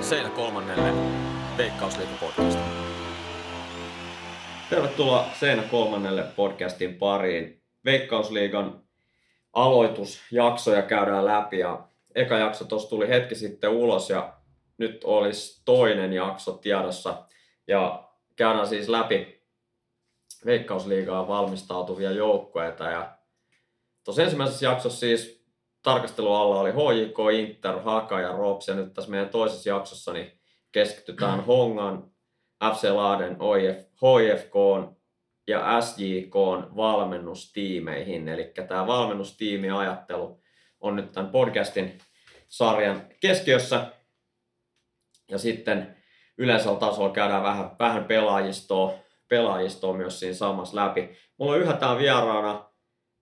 Seinä kolmannelle Veikkausliiga-podcast. Tervetuloa Seinä kolmannelle podcastin pariin. Veikkausliigan aloitusjaksoja käydään läpi ja eka jakso tuossa tuli hetki sitten ulos ja nyt olisi toinen jakso tiedossa ja käydään siis läpi Veikkausliigaan valmistautuvia joukkoja ja tuossa ensimmäisessä jaksossa siis tarkastelu alla oli HJK, Inter, Haka ja Rops ja nyt tässä meidän toisessa jaksossa niin keskitytään Hongan, FC Laaden, OIF, HIFK ja SJK valmennustiimeihin. Eli tämä valmennustiimiajattelu on nyt tämän podcastin sarjan keskiössä. Ja sitten yleisellä tasolla käydään vähän, vähän pelaajistoa, pelaajistoa myös siinä samassa läpi. Mulla on yhä tää vieraana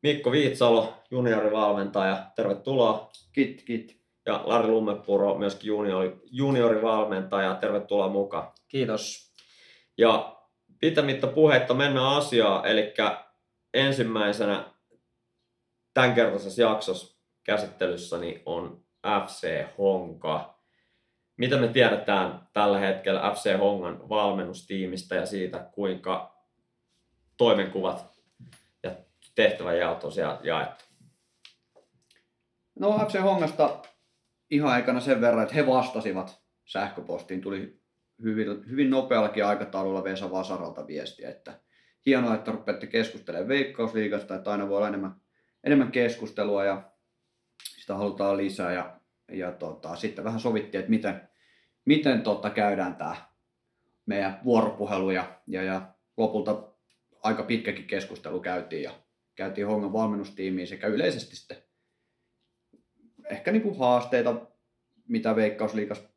Mikko Viitsalo, juniorivalmentaja. Tervetuloa. Kit, kit. Ja Lari Lummepuro, myöskin juniori, juniorivalmentaja. Tervetuloa mukaan. Kiitos. Ja pitämättä puheitta mennään asiaan, eli ensimmäisenä tämänkertaisessa jaksossa käsittelyssä niin on FC Honka. Mitä me tiedetään tällä hetkellä FC Hongan valmennustiimistä ja siitä, kuinka toimenkuvat tehtäväjaot siellä jaettu? No FC Hongasta ihan aikana sen verran, että he vastasivat sähköpostiin. Tuli hyvin, hyvin nopeallakin aikataululla Vesa Vasaralta viestiä, että hienoa, että rupeatte keskustelemaan Veikkausliigasta, että aina voi olla enemmän, enemmän keskustelua ja sitä halutaan lisää. Ja, ja tota, sitten vähän sovittiin, että miten, miten tota, käydään tämä meidän vuoropuhelu ja, ja, ja lopulta aika pitkäkin keskustelu käytiin ja käytiin Hongan valmennustiimiin sekä yleisesti sitten ehkä niin kuin haasteita, mitä Veikkausliigassa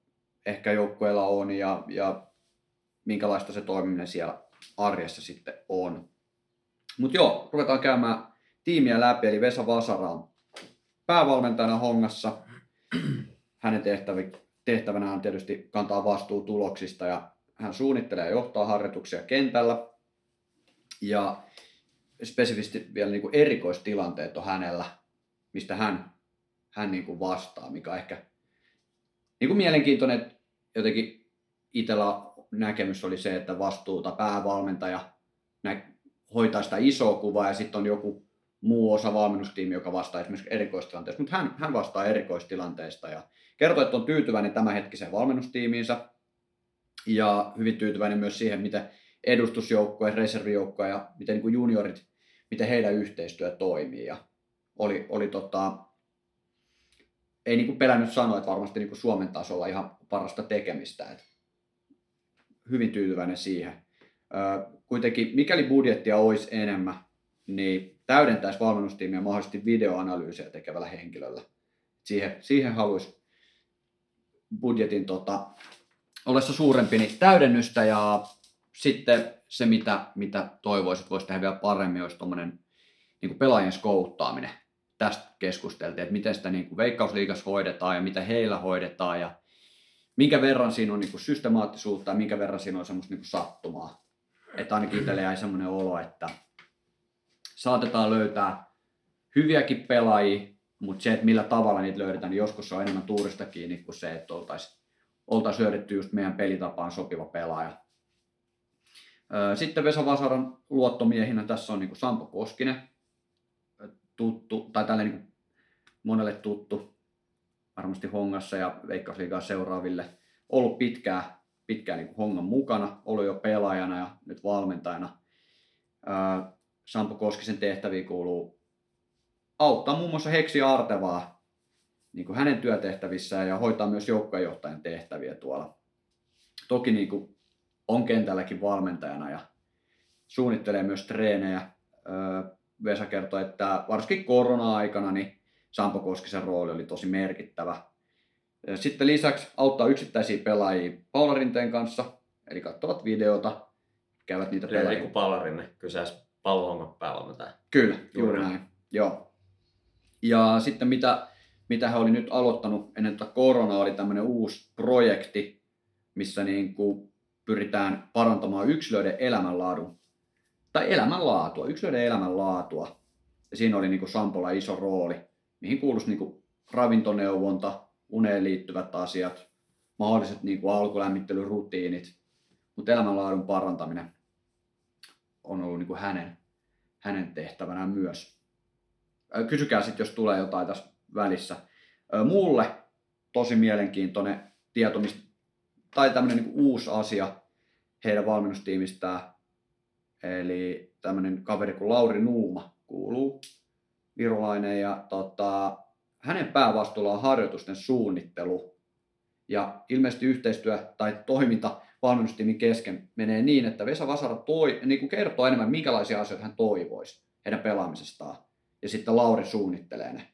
ehkä joukkueella on ja, ja minkälaista se toimiminen siellä arjessa sitten on. Mutta joo, ruvetaan käymään tiimiä läpi, eli Vesa Vasara on päävalmentajana Hongassa. Hänen tehtävi, tehtävänä on tietysti kantaa vastuu tuloksista ja hän suunnittelee ja johtaa harjoituksia kentällä. Ja spesifisti vielä niin kuin erikoistilanteet on hänellä, mistä hän, hän niin kuin vastaa, mikä on ehkä niin kuin mielenkiintoinen, että jotenkin itsellä näkemys oli se, että vastuuta päävalmentaja hoitaa sitä isoa kuvaa ja sitten on joku muu osa valmennustiimi, joka vastaa esimerkiksi erikoistilanteesta, mutta hän, hän vastaa erikoistilanteesta ja kertoo, että on tyytyväinen tämänhetkiseen valmennustiimiinsä ja hyvin tyytyväinen myös siihen, miten edustusjoukkoja, reservijoukkoja ja miten niin juniorit, miten heidän yhteistyö toimii. Ja oli, oli tota, ei niin kuin pelännyt sanoa, että varmasti niin kuin Suomen tasolla ihan parasta tekemistä. Että hyvin tyytyväinen siihen. Kuitenkin, mikäli budjettia olisi enemmän, niin täydentäisi valmennustiimiä mahdollisesti videoanalyysiä tekevällä henkilöllä. Siihen, siihen haluaisi budjetin tota, ollessa suurempi niin täydennystä ja sitten se, mitä, mitä toivoisit, että voisi tehdä vielä paremmin, olisi tuommoinen niin pelaajien skouttaaminen tästä keskusteltiin, että miten sitä niin kuin veikkausliigassa hoidetaan ja mitä heillä hoidetaan ja minkä verran siinä on niin kuin systemaattisuutta ja minkä verran siinä on semmoista niin kuin sattumaa. Että ainakin itselle jäi semmoinen olo, että saatetaan löytää hyviäkin pelaajia, mutta se, että millä tavalla niitä löydetään, niin joskus se on enemmän tuurista kiinni kuin se, että oltaisiin oltais löydetty just meidän pelitapaan sopiva pelaaja. Sitten Vesa Vasaran luottomiehinä tässä on niin Sampo Koskinen, tuttu, tai tälle niin monelle tuttu, varmasti Hongassa ja Veikkausliigaa seuraaville, ollut pitkään, pitkään niin Hongan mukana, ollut jo pelaajana ja nyt valmentajana. Sampo Koskisen tehtäviin kuuluu auttaa muun muassa Heksi Artevaa niin hänen työtehtävissään ja hoitaa myös joukkojenjohtajan tehtäviä tuolla. Toki niin kuin on kentälläkin valmentajana ja suunnittelee myös treenejä. Vesa kertoi, että varsinkin korona-aikana niin Sampo Koskisen rooli oli tosi merkittävä. Sitten lisäksi auttaa yksittäisiä pelaajia Paula Rinteen kanssa, eli katsovat videota, käyvät niitä pelaajia. Riku Paula Rinne, kyseessä pallohongan päävalmentaja. Kyllä, juuri, juuri näin. näin. Joo. Ja sitten mitä, mitä he oli nyt aloittanut ennen tätä koronaa, oli tämmöinen uusi projekti, missä niin kuin pyritään parantamaan yksilöiden elämänlaadun tai elämänlaatua, yksilöiden elämänlaatua. Ja siinä oli niin kuin Sampola iso rooli, mihin kuuluisi niin ravintoneuvonta, uneen liittyvät asiat, mahdolliset niin kuin alkulämmittelyrutiinit, mutta elämänlaadun parantaminen on ollut niin kuin hänen, hänen tehtävänään myös. Kysykää sitten, jos tulee jotain tässä välissä. Mulle tosi mielenkiintoinen tieto, tai tämmöinen niin uusi asia heidän valmennustiimistään. Eli tämmöinen kaveri kuin Lauri Nuuma kuuluu, virolainen, ja tota, hänen päävastuulla on harjoitusten suunnittelu. Ja ilmeisesti yhteistyö tai toiminta valmennustiimin kesken menee niin, että Vesa Vasara toi, niin kuin kertoo enemmän, minkälaisia asioita hän toivoisi heidän pelaamisestaan. Ja sitten Lauri suunnittelee ne.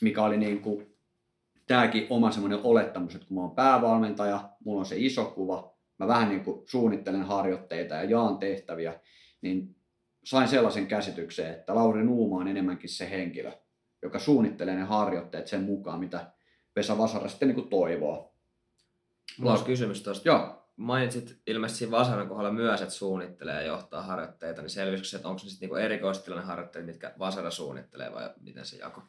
Mikä oli niin kuin, tämäkin oma semmoinen olettamus, että kun mä oon päävalmentaja, mulla on se iso kuva, mä vähän niin kuin suunnittelen harjoitteita ja jaan tehtäviä, niin sain sellaisen käsityksen, että Lauri Nuuma on enemmänkin se henkilö, joka suunnittelee ne harjoitteet sen mukaan, mitä Vesa Vasara sitten niin kuin toivoo. Mulla olisi kysymys tuosta. Joo. Mainitsit ilmeisesti Vasaran kohdalla myös, että suunnittelee ja johtaa harjoitteita, niin selvisikö se, että onko se sitten niinku erikoistilanne harjoitteet, mitkä Vasara suunnittelee vai miten se jako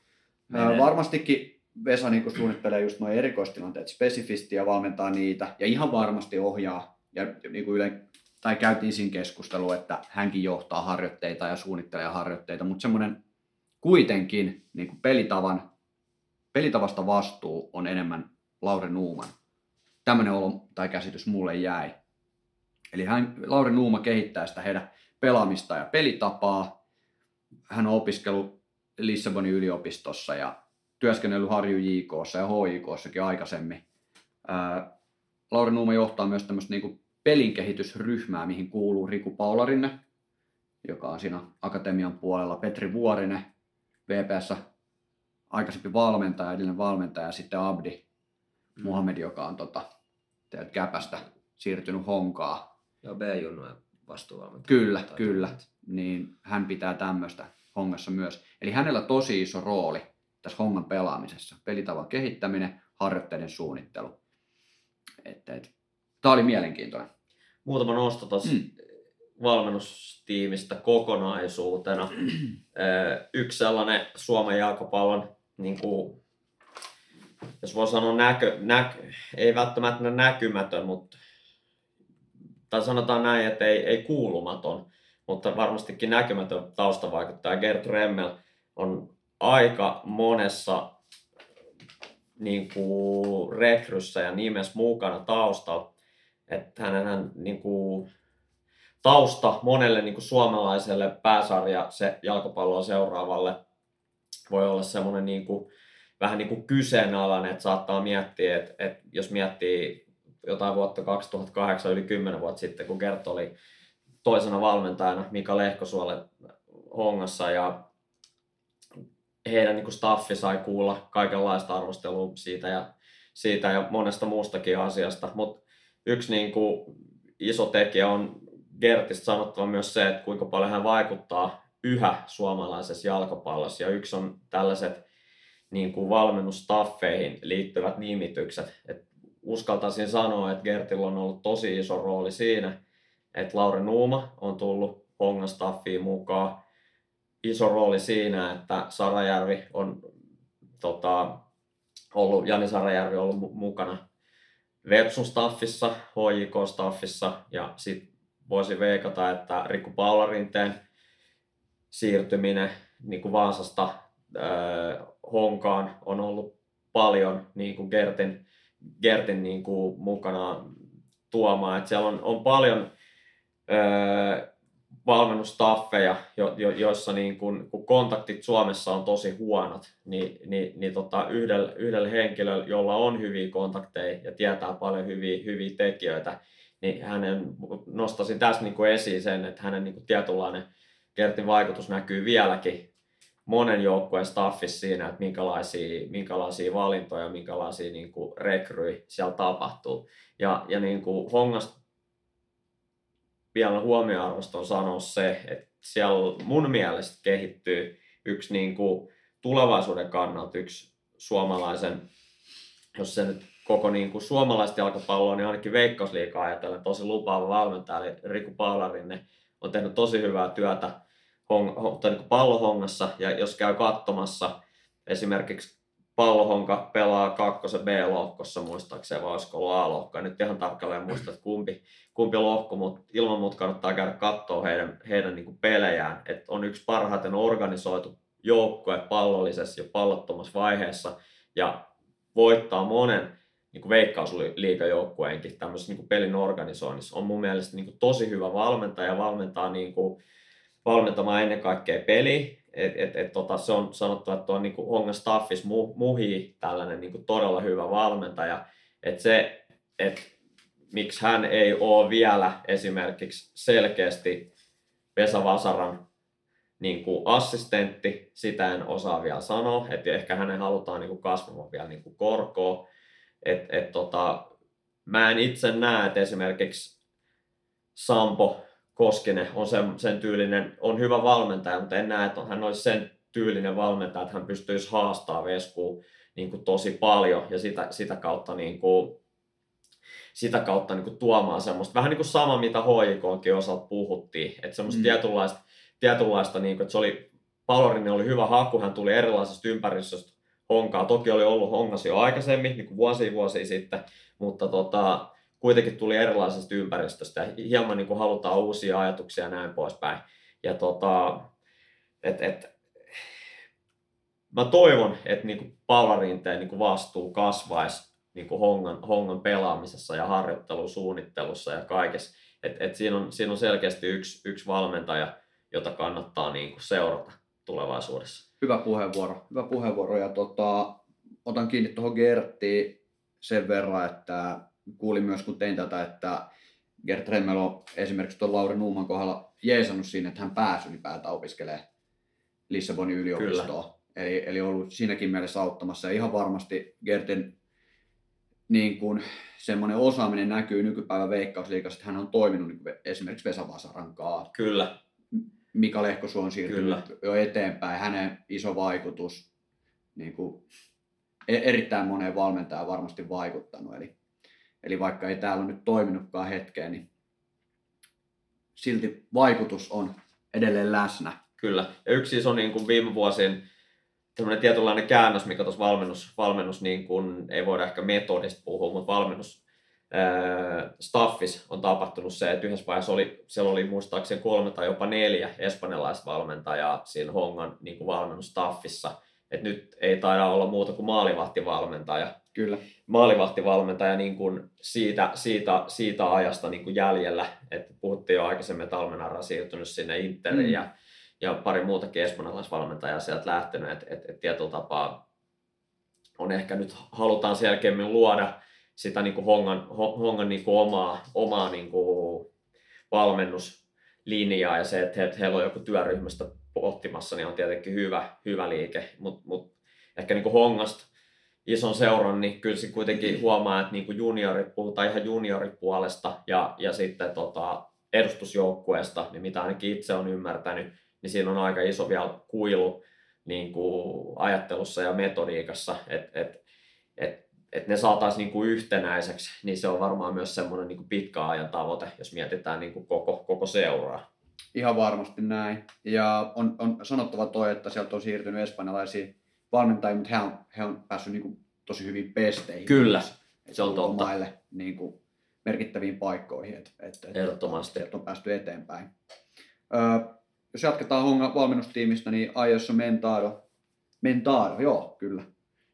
menee? Varmastikin Vesa niin suunnittelee just nuo erikoistilanteet spesifisti ja valmentaa niitä ja ihan varmasti ohjaa. Ja niin kuin yle, tai käytiin siinä keskustelua, että hänkin johtaa harjoitteita ja suunnittelee harjoitteita, mutta semmoinen kuitenkin niin kuin pelitavan, pelitavasta vastuu on enemmän Lauri Nuuman. Tämmöinen olo tai käsitys mulle jäi. Eli hän, Lauri Nuuma kehittää sitä heidän pelaamista ja pelitapaa. Hän on opiskellut Lissabonin yliopistossa ja työskennellyt Harju JKssa ja HIKssakin aikaisemmin. Ää, Lauri Nuuma johtaa myös tämmöistä niin pelinkehitysryhmää, mihin kuuluu Riku Paularinne, joka on siinä akatemian puolella, Petri Vuorinen, VPS aikaisempi valmentaja, edellinen valmentaja ja sitten Abdi mm. Muhammed, joka on tota, Käpästä siirtynyt Honkaa. Joo, B-junnoja vastuuvalmentaja. Kyllä, kyllä. Niin hän pitää tämmöistä Hongassa myös. Eli hänellä tosi iso rooli tässä Hongan pelaamisessa. Pelitavan kehittäminen, harjoitteiden suunnittelu. Että, et, Tämä oli mielenkiintoinen. Muutama nosto tuossa mm. valmennustiimistä kokonaisuutena. Yksi sellainen Suomen jalkapallon, niin kuin, jos voi sanoa näkö, näkö, ei välttämättä näkymätön, mutta tai sanotaan näin, että ei, ei kuulumaton, mutta varmastikin näkymätön taustavaikuttaja Gert Remmel on aika monessa niin kuin rekryssä ja nimessä mukana taustalla. Että hänen niin kuin, tausta monelle niin kuin suomalaiselle pääsarja se jalkapalloa seuraavalle voi olla semmoinen niin kuin, vähän niin kuin kyseenalainen, että saattaa miettiä, että, että jos miettii jotain vuotta 2008, yli 10 vuotta sitten, kun Gert oli toisena valmentajana Mika Lehkosuolle hongassa ja heidän niin kuin staffi sai kuulla kaikenlaista arvostelua siitä ja, siitä ja monesta muustakin asiasta. Mutta yksi niin kuin, iso tekijä on Gertistä sanottava myös se, että kuinka paljon hän vaikuttaa yhä suomalaisessa jalkapallossa. Ja yksi on tällaiset niin kuin valmennustaffeihin liittyvät nimitykset. Et uskaltaisin sanoa, että Gertillä on ollut tosi iso rooli siinä, että Lauri Nuuma on tullut Hongan staffiin mukaan iso rooli siinä, että Sarajärvi on tota, ollut, Jani Sarajärvi on ollut mukana Vepsun staffissa, HJK-staffissa ja sitten voisi veikata, että Rikku Paularinteen siirtyminen niin kuin Vaasasta äh, Honkaan on ollut paljon niin kuin Gertin, Gertin niin kuin mukana tuomaan. Et siellä on, on paljon äh, valmennustaffeja, jo, jo, joissa niin kun, kun kontaktit Suomessa on tosi huonot, niin, niin, niin tota, yhdellä, yhdellä henkilöllä, jolla on hyviä kontakteja ja tietää paljon hyviä, hyviä tekijöitä, niin hänen, nostaisin tässä niin kuin esiin sen, että hänen niin kuin tietynlainen Kertin vaikutus näkyy vieläkin monen joukkueen staffissa siinä, että minkälaisia, minkälaisia valintoja, minkälaisia niin kuin rekryjä siellä tapahtuu. Ja, ja niin kuin Hongasta vielä huomioarvoston sanoa se, että siellä mun mielestä kehittyy yksi niin kuin tulevaisuuden kannalta yksi suomalaisen, jos se nyt koko niin kuin suomalaista jalkapalloa, niin ainakin Veikkausliikaa ajatellen tosi lupaava valmentaja, eli Riku Paularinne on tehnyt tosi hyvää työtä hong, hong, niin pallohongassa, ja jos käy katsomassa esimerkiksi pallohonka pelaa kakkosen B-lohkossa muistaakseni, vai olisiko ollut A-lohko. Nyt ihan tarkalleen muista, että kumpi, kumpi lohko, mutta ilman muuta kannattaa käydä katsoa heidän, heidän niin pelejään. Että on yksi parhaiten organisoitu joukkue pallollisessa ja pallottomassa vaiheessa ja voittaa monen niin veikkausliikajoukkueenkin tämmöisessä niin pelin organisoinnissa. On mun mielestä niin tosi hyvä valmentaja ja valmentaa niin valmentamaan ennen kaikkea peli. Et, et, et, tota, se on sanottu, että on niin Honga Staffis mu, muhi tällainen niin kuin todella hyvä valmentaja. Et se, et, miksi hän ei ole vielä esimerkiksi selkeästi Vesa Vasaran niin kuin assistentti, sitä en osaa vielä sanoa, että ehkä hänen halutaan niin kuin kasvamaan vielä niin kuin korkoa. Et, et, tota, mä en itse näe, että esimerkiksi Sampo Koskinen on sen, sen tyylinen, on hyvä valmentaja, mutta en näe, että hän olisi sen tyylinen valmentaja, että hän pystyisi haastaa Veskuun niin kuin tosi paljon ja sitä, sitä kautta, niin kuin, sitä kautta niin kuin tuomaan semmoista, vähän niin kuin sama mitä HIKonkin osalta puhuttiin, että semmoista mm. tietynlaista, tietynlaista niin kuin, että se oli, Palorinen oli hyvä haku, hän tuli erilaisesta ympäristöstä honkaa. Toki oli ollut hongasi jo aikaisemmin, niin kuin vuosia vuosia sitten, mutta tota, kuitenkin tuli erilaisesta ympäristöstä ja hieman niin kuin halutaan uusia ajatuksia ja näin poispäin. Ja tota, et, et, mä toivon, että niin Paularinteen niin vastuu kasvaisi niin kuin hongan, hongan pelaamisessa ja harjoittelusuunnittelussa ja kaikessa. Et, et siinä, on, siinä on selkeästi yksi, yksi valmentaja, jota kannattaa niin kuin seurata tulevaisuudessa. Hyvä puheenvuoro. Hyvä puheenvuoro. Ja tota, otan kiinni tuohon Gerttiin sen verran, että kuulin myös kun tein tätä, että Gert Remmel on esimerkiksi tuon Lauri Nuuman kohdalla jeesannut siinä, että hän pääsi ylipäätään opiskelemaan Lissabonin yliopistoon. Eli, eli ollut siinäkin mielessä auttamassa. Ja ihan varmasti Gertin niin kuin, semmoinen osaaminen näkyy nykypäivän veikkausliikassa, että hän on toiminut niin esimerkiksi Vesa Vasarankaa. Kyllä. Mika Lehkosu on siirtynyt Kyllä. jo eteenpäin. Hänen iso vaikutus niin kuin, e- erittäin moneen valmentajaan varmasti vaikuttanut. Eli Eli vaikka ei täällä nyt toiminutkaan hetkeen, niin silti vaikutus on edelleen läsnä. Kyllä. Ja yksi iso niin kuin viime vuosien tämmöinen tietynlainen käännös, mikä tuossa valmennus, valmennus niin kuin, ei voida ehkä metodista puhua, mutta valmennus staffis on tapahtunut se, että yhdessä vaiheessa oli, siellä oli muistaakseni kolme tai jopa neljä espanjalaisvalmentajaa siinä Hongan niin kuin valmennusstaffissa. Et nyt ei taida olla muuta kuin maalivahtivalmentaja Kyllä. maalivahtivalmentaja niin kuin siitä, siitä, siitä ajasta niin kuin jäljellä. Et puhuttiin jo aikaisemmin, että Almenara on siirtynyt sinne Interiin mm. ja, ja pari muutakin espanjalaisvalmentajaa sieltä lähtenyt. Että et, et tietyllä tapaa on ehkä nyt halutaan selkeämmin luoda sitä niin kuin Hongan, Hongan niin kuin omaa, omaa niin kuin valmennuslinjaa ja se, että he, heillä on joku työryhmästä pohtimassa, niin on tietenkin hyvä, hyvä liike, mutta mut ehkä niin kuin Hongasta ison seuran, niin kyllä se kuitenkin huomaa, että niin kuin juniorit, puhutaan ihan junioripuolesta ja, ja sitten tota, edustusjoukkueesta, niin mitä ainakin itse on ymmärtänyt, niin siinä on aika iso vielä kuilu niin kuin ajattelussa ja metodiikassa, että et, et, et ne saataisiin niin yhtenäiseksi, niin se on varmaan myös semmoinen niin kuin pitkä ajan tavoite, jos mietitään niin kuin koko, koko seuraa. Ihan varmasti näin. Ja on, on sanottava toi, että sieltä on siirtynyt espanjalaisia valmentajia, mutta he on, he on päässyt niin kuin tosi hyvin pesteihin. Kyllä, se on totta. Maille, niin kuin merkittäviin paikkoihin, että, että, Ehdottomasti. että on päästy eteenpäin. Öö, jos jatketaan Honga valmennustiimistä, niin Aiossa Mentado, Mentado, joo, kyllä,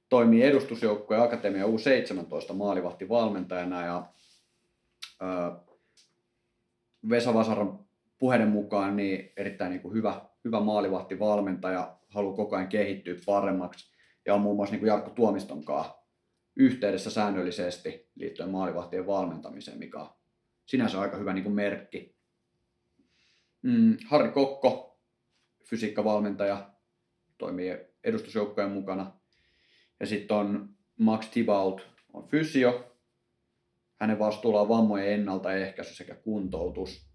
toimii edustusjoukkojen Akatemia U17 maalivahtivalmentajana ja öö, Vesa Vasaran puheiden mukaan niin erittäin niin kuin hyvä, hyvä maalivahtivalmentaja, haluaa koko ajan kehittyä paremmaksi ja on muun muassa niin kuin Jarkko Tuomiston kanssa yhteydessä säännöllisesti liittyen maalivahtien valmentamiseen, mikä on sinänsä aika hyvä niin kuin merkki. Mm, Harri Kokko, fysiikkavalmentaja, toimii edustusjoukkojen mukana. Ja sitten on Max Thibault, on fysio. Hänen vastuulla on vammojen ennaltaehkäisy sekä kuntoutus.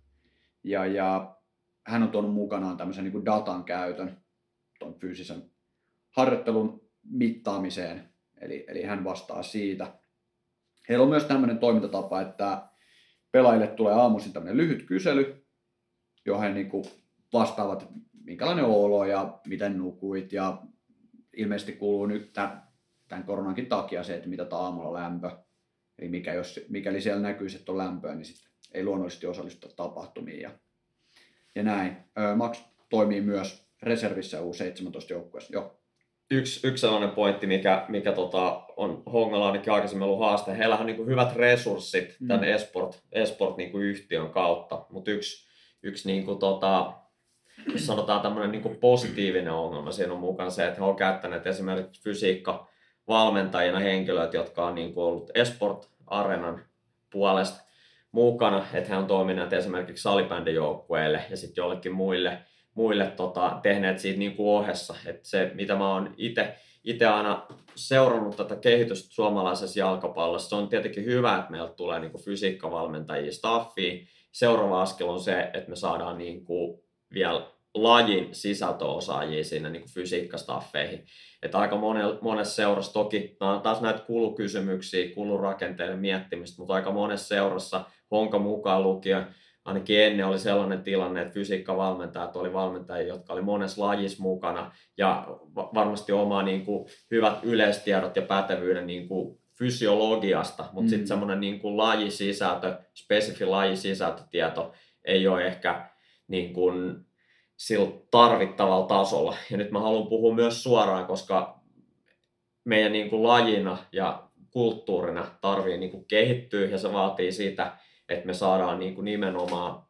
Ja, ja hän on tuonut mukanaan tämmöisen niin kuin datan käytön tuon fyysisen harjoittelun mittaamiseen. Eli, eli hän vastaa siitä. Heillä on myös tämmöinen toimintatapa, että pelaajille tulee aamuisin tämmöinen lyhyt kysely, johon he niin kuin vastaavat, minkälainen olo ja miten nukuit. Ja ilmeisesti kuuluu nyt tämän koronankin takia se, että mitä aamulla lämpö. Eli mikä, jos, mikäli siellä näkyy, että on lämpöä, niin sitten ei luonnollisesti osallistu tapahtumiin. Ja, ja näin. Max toimii myös reservissä U17 joukkueessa. Joo. Yksi, yksi sellainen pointti, mikä, mikä tota, on Hongalla ainakin aikaisemmin ollut haaste. Heillä on niin hyvät resurssit mm. tämän esport, esport niin yhtiön kautta, mutta yksi, yksi niin kuin, tota, jos sanotaan tämmöinen niin positiivinen ongelma siinä on mukana se, että he ovat käyttäneet esimerkiksi fysiikka valmentajina henkilöitä, jotka on niin kuin ollut esport arenan puolesta mukana, että he on toimineet esimerkiksi salibändijoukkueille ja sitten jollekin muille, muille tota, tehneet siitä niin kuin ohessa. Että se, mitä mä oon itse aina seurannut tätä kehitystä suomalaisessa jalkapallossa, se on tietenkin hyvä, että meiltä tulee niin kuin fysiikkavalmentajia staffiin. Seuraava askel on se, että me saadaan niin kuin vielä lajin sisältöosaajia siinä niin fysiikkastaffeihin. Että aika monessa seurassa, toki nämä on taas näitä kulukysymyksiä, kulurakenteiden miettimistä, mutta aika monessa seurassa, Honka mukaan lukien, ainakin ennen oli sellainen tilanne, että fysiikkavalmentajat oli valmentajia, jotka oli monessa lajissa mukana ja varmasti omaa niin kuin, hyvät yleistiedot ja pätevyyden niin kuin, fysiologiasta, mutta mm. sitten semmoinen niin kuin lajisisältö, spesifi lajisisältötieto ei ole ehkä niin kuin, sillä tarvittavalla tasolla. Ja nyt mä haluan puhua myös suoraan, koska meidän niin kuin lajina ja kulttuurina tarvii niin kuin kehittyä ja se vaatii sitä, että me saadaan niin kuin nimenomaan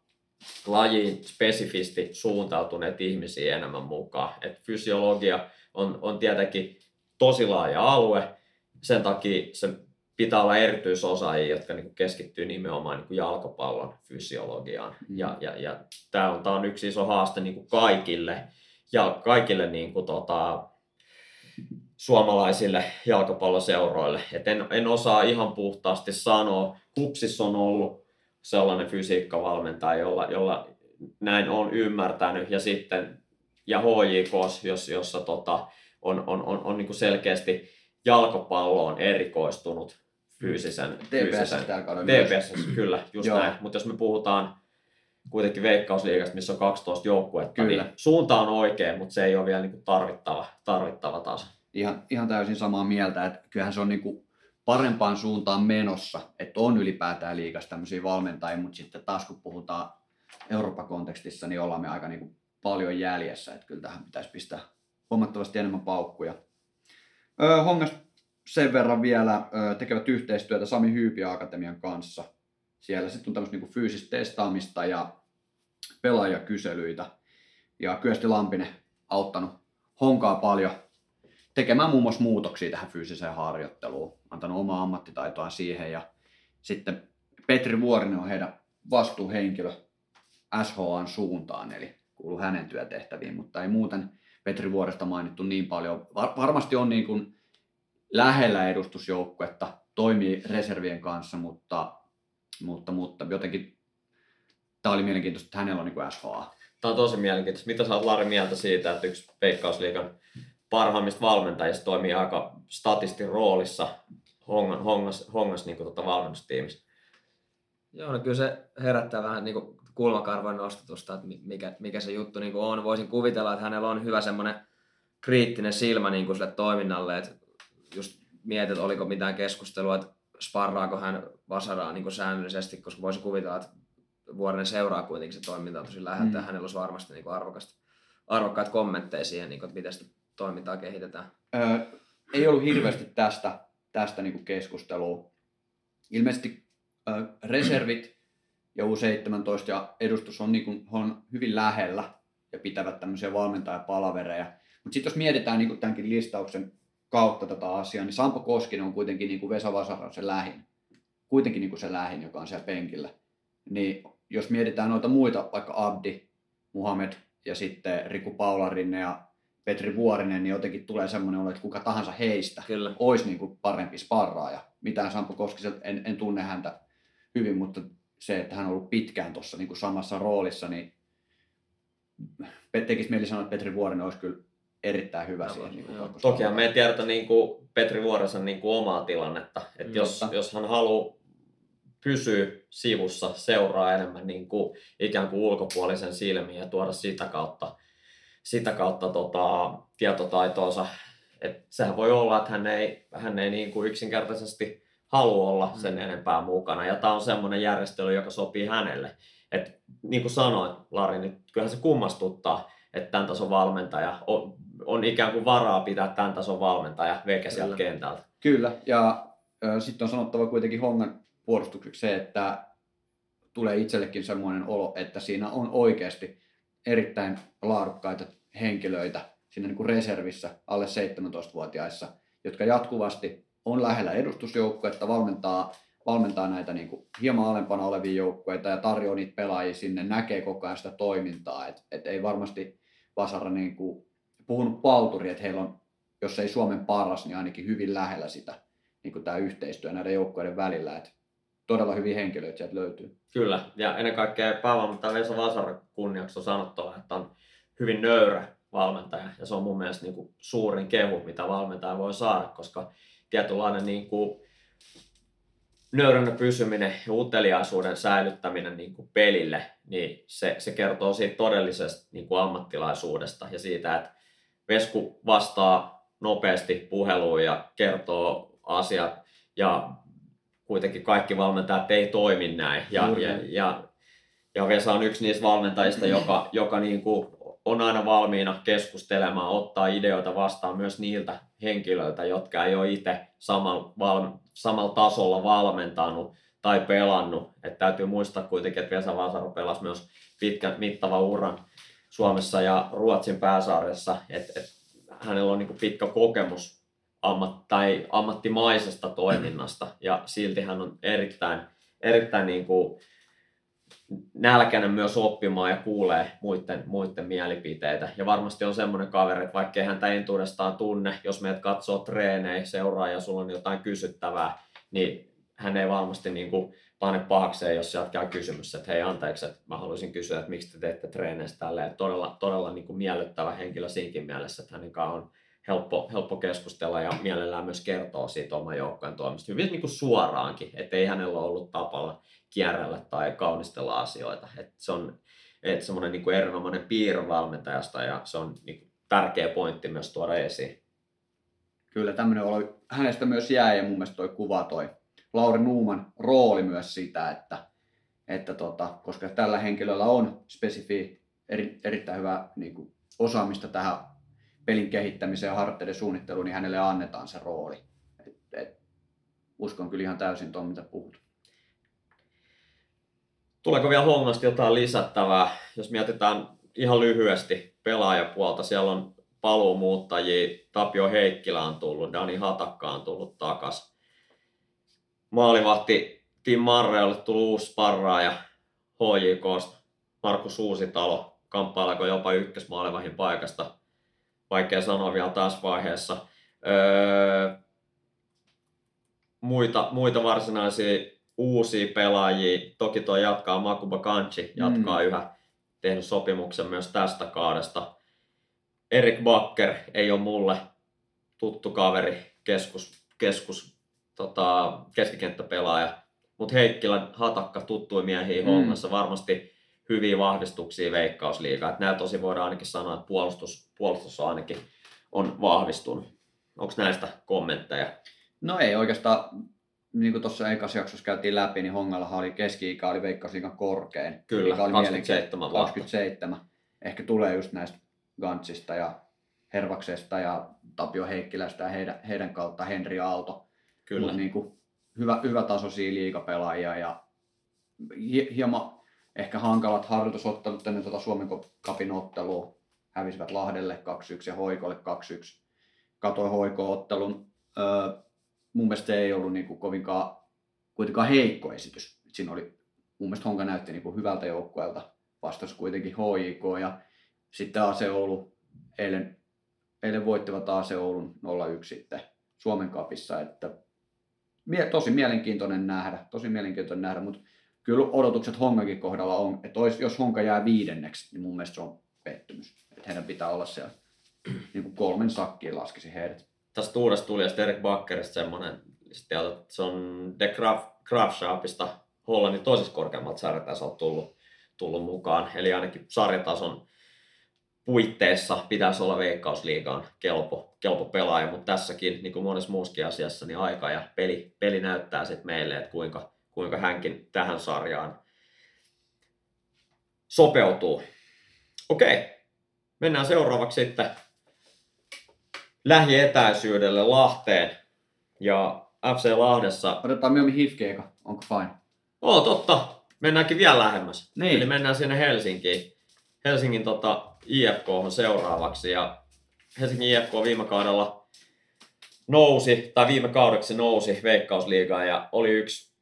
lajiin spesifisti suuntautuneet ihmisiä enemmän mukaan. Et fysiologia on, on tietenkin tosi laaja alue, sen takia se pitää olla erityisosaajia, jotka niin keskittyy nimenomaan niin jalkapallon fysiologiaan. Mm. Ja, ja, ja tämä on, tämä on yksi iso haaste niin kuin kaikille, ja kaikille niin kuin, tota, suomalaisille jalkapalloseuroille. Et en, en osaa ihan puhtaasti sanoa. Kupsissa on ollut sellainen fysiikkavalmentaja, jolla, jolla näin on ymmärtänyt. Ja sitten ja HJK, jos, jossa tota, on, on, on, on niin kuin selkeästi jalkapalloon erikoistunut fyysisen... TPS TPS, kyllä, just Joo. näin. Mutta jos me puhutaan kuitenkin veikkausliigasta, missä on 12 joukkuetta, niin kyllä. niin suunta on oikein, mutta se ei ole vielä niin kuin tarvittava, tarvittava taso. Ihan, ihan täysin samaa mieltä, että kyllähän se on niin kuin parempaan suuntaan menossa, että on ylipäätään liikassa tämmöisiä valmentajia, mutta sitten taas kun puhutaan Euroopan kontekstissa, niin ollaan me aika niin kuin paljon jäljessä, että kyllä tähän pitäisi pistää huomattavasti enemmän paukkuja. Öö, Hongas sen verran vielä tekevät yhteistyötä Sami Hyypiä Akatemian kanssa. Siellä sitten on tämmöistä niin fyysistä testaamista ja pelaajakyselyitä. Ja Kyösti Lampinen auttanut Honkaa paljon tekemään muun muassa muutoksia tähän fyysiseen harjoitteluun, antanut omaa ammattitaitoa siihen ja sitten Petri Vuorinen on heidän vastuuhenkilö SHAn suuntaan, eli kuuluu hänen työtehtäviin, mutta ei muuten Petri Vuoresta mainittu niin paljon. Var- varmasti on niin kuin lähellä edustusjoukkuetta, toimii reservien kanssa, mutta, mutta, mutta jotenkin tämä oli mielenkiintoista, että hänellä on niin SHA. Tämä on tosi mielenkiintoista. Mitä sä oot Lari mieltä siitä, että yksi Veikkausliigan parhaimmista valmentajista toimii aika statistin roolissa hongas, hongas, hongas niin kuin tuota valmennustiimissä? Joo, no kyllä se herättää vähän niin kuin kulmakarvojen nostatusta, että mikä, mikä se juttu niin kuin on. Voisin kuvitella, että hänellä on hyvä semmoinen kriittinen silmä niin kuin sille toiminnalle, että just mietit, oliko mitään keskustelua, että sparraako hän Vasaraa niin kuin säännöllisesti, koska voisi kuvitella, että vuoden seuraa kuitenkin se toiminta tosi läheltä mm. hänellä olisi varmasti niin kuin arvokasta, arvokkaita kommentteja siihen, niin kuin, että miten sitä toimintaa kehitetään. Öö, ei ollut hirveästi tästä, tästä niin kuin keskustelua. Ilmeisesti öö, reservit ja U17 ja edustus on, niin kuin, on hyvin lähellä ja pitävät tämmöisiä valmentajapalavereja. Mutta sitten jos mietitään niin kuin tämänkin listauksen kautta tätä asiaa, niin Sampo Koskinen on kuitenkin niin kuin Vesa Vasara se lähin. Kuitenkin niin kuin se lähin, joka on siellä penkillä. Niin jos mietitään noita muita, vaikka Abdi, Muhammed ja sitten Riku Paularinne ja Petri Vuorinen, niin jotenkin tulee semmoinen olo, että kuka tahansa heistä Kyllä. olisi niin kuin parempi sparraaja. Mitään Sampo Koskiselta en, en tunne häntä hyvin, mutta se, että hän on ollut pitkään tuossa niin samassa roolissa, niin tekisi mieli sanoa, että Petri Vuorinen olisi kyllä erittäin hyvä siihen. Niin kuin Toki me ei tiedetä niin kuin Petri Vuorisen niin kuin omaa tilannetta. Että mm. jos, jos hän haluaa pysyä sivussa, seuraa enemmän niin kuin ikään kuin ulkopuolisen silmiin ja tuoda sitä kautta, sitä kautta tota, tietotaitoonsa Et sehän voi olla, että hän ei, hän ei niin kuin yksinkertaisesti halua olla Mm. sen enempää mukana. Ja tämä on semmoinen järjestely, joka sopii hänelle. Et, niin kuin sanoit, Lari, niin kyllähän se kummastuttaa, että tämän tason valmentaja on, on ikään kuin varaa pitää tämän tason valmentaja veke sieltä Kyllä. kentältä. Kyllä, ja sitten on sanottava kuitenkin Hongan puolustukseksi se, että tulee itsellekin semmoinen olo, että siinä on oikeasti erittäin laadukkaita henkilöitä siinä niin kuin reservissä alle 17-vuotiaissa, jotka jatkuvasti on lähellä edustusjoukkuetta, valmentaa, valmentaa näitä niin kuin hieman alempana olevia joukkueita ja tarjoaa niitä pelaajia sinne, näkee koko ajan sitä toimintaa. Et, et ei varmasti Vasara niin kuin, puhunut palturi, että heillä on, jos ei Suomen paras, niin ainakin hyvin lähellä sitä niin kuin tämä yhteistyö näiden joukkueiden välillä. Et todella hyviä henkilöitä sieltä löytyy. Kyllä, ja ennen kaikkea päävalmentaja Vesa Vasara kunniaksi on sanottava, että on hyvin nöyrä valmentaja, ja se on mun mielestä niin kuin suurin kehu, mitä valmentaja voi saada, koska tietynlainen niin kuin nöyränä pysyminen ja uteliaisuuden säilyttäminen niin kuin pelille, niin se, se kertoo siitä todellisesta niin kuin ammattilaisuudesta ja siitä, että Vesku vastaa nopeasti puheluun ja kertoo asiat ja kuitenkin kaikki valmentajat ei toimi näin. Ja, Juuri ja, ja, ja Vesa on yksi niistä valmentajista, joka, joka niin kuin on aina valmiina keskustelemaan, ottaa ideoita vastaan myös niiltä henkilöiltä, jotka ei ole itse samalla, val, samalla tasolla valmentanut tai pelannut. Et täytyy muistaa kuitenkin, että Vesa Vasaro pelasi myös pitkän mittava uran Suomessa ja Ruotsin pääsarjassa. Et, et hänellä on niin pitkä kokemus ammat, tai ammattimaisesta toiminnasta ja silti hän on erittäin, erittäin niin kuin nälkäinen myös oppimaan ja kuulee muiden, muiden mielipiteitä. Ja varmasti on semmoinen kaveri, että vaikka ei häntä entuudestaan tunne, jos meidät katsoo treenejä, seuraa ja sulla on jotain kysyttävää, niin hän ei varmasti niin kuin pane pahakseen, jos sieltä käy kysymys, että hei anteeksi, että mä haluaisin kysyä, että miksi te teette treeneissä tälleen. Todella, todella niin kuin miellyttävä henkilö siinkin mielessä, että hänen on helppo, helppo keskustella ja mielellään myös kertoo siitä oman joukkojen toimista hyvin niin kuin suoraankin, että ei hänellä ole ollut tapalla kierrellä tai kaunistella asioita. Et se on et semmoinen niin kuin erinomainen piirre valmentajasta ja se on niin kuin tärkeä pointti myös tuoda esiin. Kyllä tämmöinen olo hänestä myös jää ja mun mielestä toi kuva toi Lauri Nuuman rooli myös sitä, että, että tota, koska tällä henkilöllä on spesifi, eri, erittäin hyvä niin kuin, osaamista tähän pelin kehittämiseen ja harjoitteiden suunnitteluun, niin hänelle annetaan se rooli. Et, et, uskon kyllä ihan täysin tuon, mitä puhut. Tuleeko vielä Hongasta jotain lisättävää? Jos mietitään ihan lyhyesti pelaajapuolta, siellä on paluumuuttajia, Tapio Heikkilä on tullut, Dani Hatakka on tullut takas. Maalivahti Tim Marreolle tullut uusi sparraaja HJKsta, Markus Uusitalo, kamppaileeko jopa ykkösmaalivahin paikasta. Vaikea sanoa vielä tässä vaiheessa. Öö, muita, muita varsinaisia uusia pelaajia. Toki tuo jatkaa Makuba Kanchi, jatkaa mm. yhä tehnyt sopimuksen myös tästä kaadesta. Erik Bakker ei ole mulle tuttu kaveri, keskus, keskus tota, keskikenttäpelaaja. Mutta Heikkilä Hatakka tuttui miehiä mm. hommassa. Varmasti hyviä vahvistuksia veikkausliigaa. Et näillä tosi voidaan ainakin sanoa, että puolustus, puolustus on ainakin on vahvistunut. Onko näistä kommentteja? No ei oikeastaan, niin kuin tuossa ekassa jaksossa käytiin läpi, niin Hongallahan oli keski-ikä, oli Veikkausliigan korkein. Kyllä, oli 27 vuotta. 27. Ehkä tulee just näistä Gantsista ja Hervaksesta ja Tapio Heikkilästä ja heidän, heidän kautta Henri Aalto. Kyllä. Mut niin kuin hyvä, hyvä tasoisia liigapelaajia ja hi- hieman ehkä hankalat harjoitusottelut ennen tuota Suomen kapin ottelua. Hävisivät Lahdelle 2-1 ja Hoikolle 2-1. Katoin Hoiko-ottelun. Öö, mun mielestä se ei ollut niin kuin kovinkaan kuitenkaan heikko esitys. Siinä oli, mun mielestä Honka näytti niin kuin hyvältä joukkueelta. Vastasi kuitenkin HJK ja sitten AC Oulu eilen, eilen voittivat AC Oulun 0-1 sitten Suomen kapissa. Että tosi mielenkiintoinen nähdä, tosi mielenkiintoinen nähdä, mutta kyllä odotukset Hongakin kohdalla on, että olisi, jos Honka jää viidenneksi, niin mun mielestä se on pettymys. Että heidän pitää olla siellä niin kuin kolmen sakkiin laskisi heidät. Tästä uudesta tulijasta Erik Bakkerista semmoinen, sitten se on The Grafshapista Hollannin toisessa korkeammalta sarjatasolta tullut, tullut mukaan. Eli ainakin sarjatason puitteissa pitäisi olla Veikkausliigaan kelpo, kelpo pelaaja, mutta tässäkin, niin kuin monessa muussakin asiassa, niin aika ja peli, peli näyttää sitten meille, että kuinka, kuinka hänkin tähän sarjaan sopeutuu. Okei, mennään seuraavaksi sitten lähietäisyydelle Lahteen. Ja FC Lahdessa... Otetaan mieluummin hifkeeka, onko fine? Oo, totta. Mennäänkin vielä lähemmäs. Niin. Eli mennään sinne Helsinkiin. Helsingin tota, IFK on seuraavaksi. Ja Helsingin IFK viime kaudella nousi, tai viime kaudeksi nousi Veikkausliigaan ja oli yksi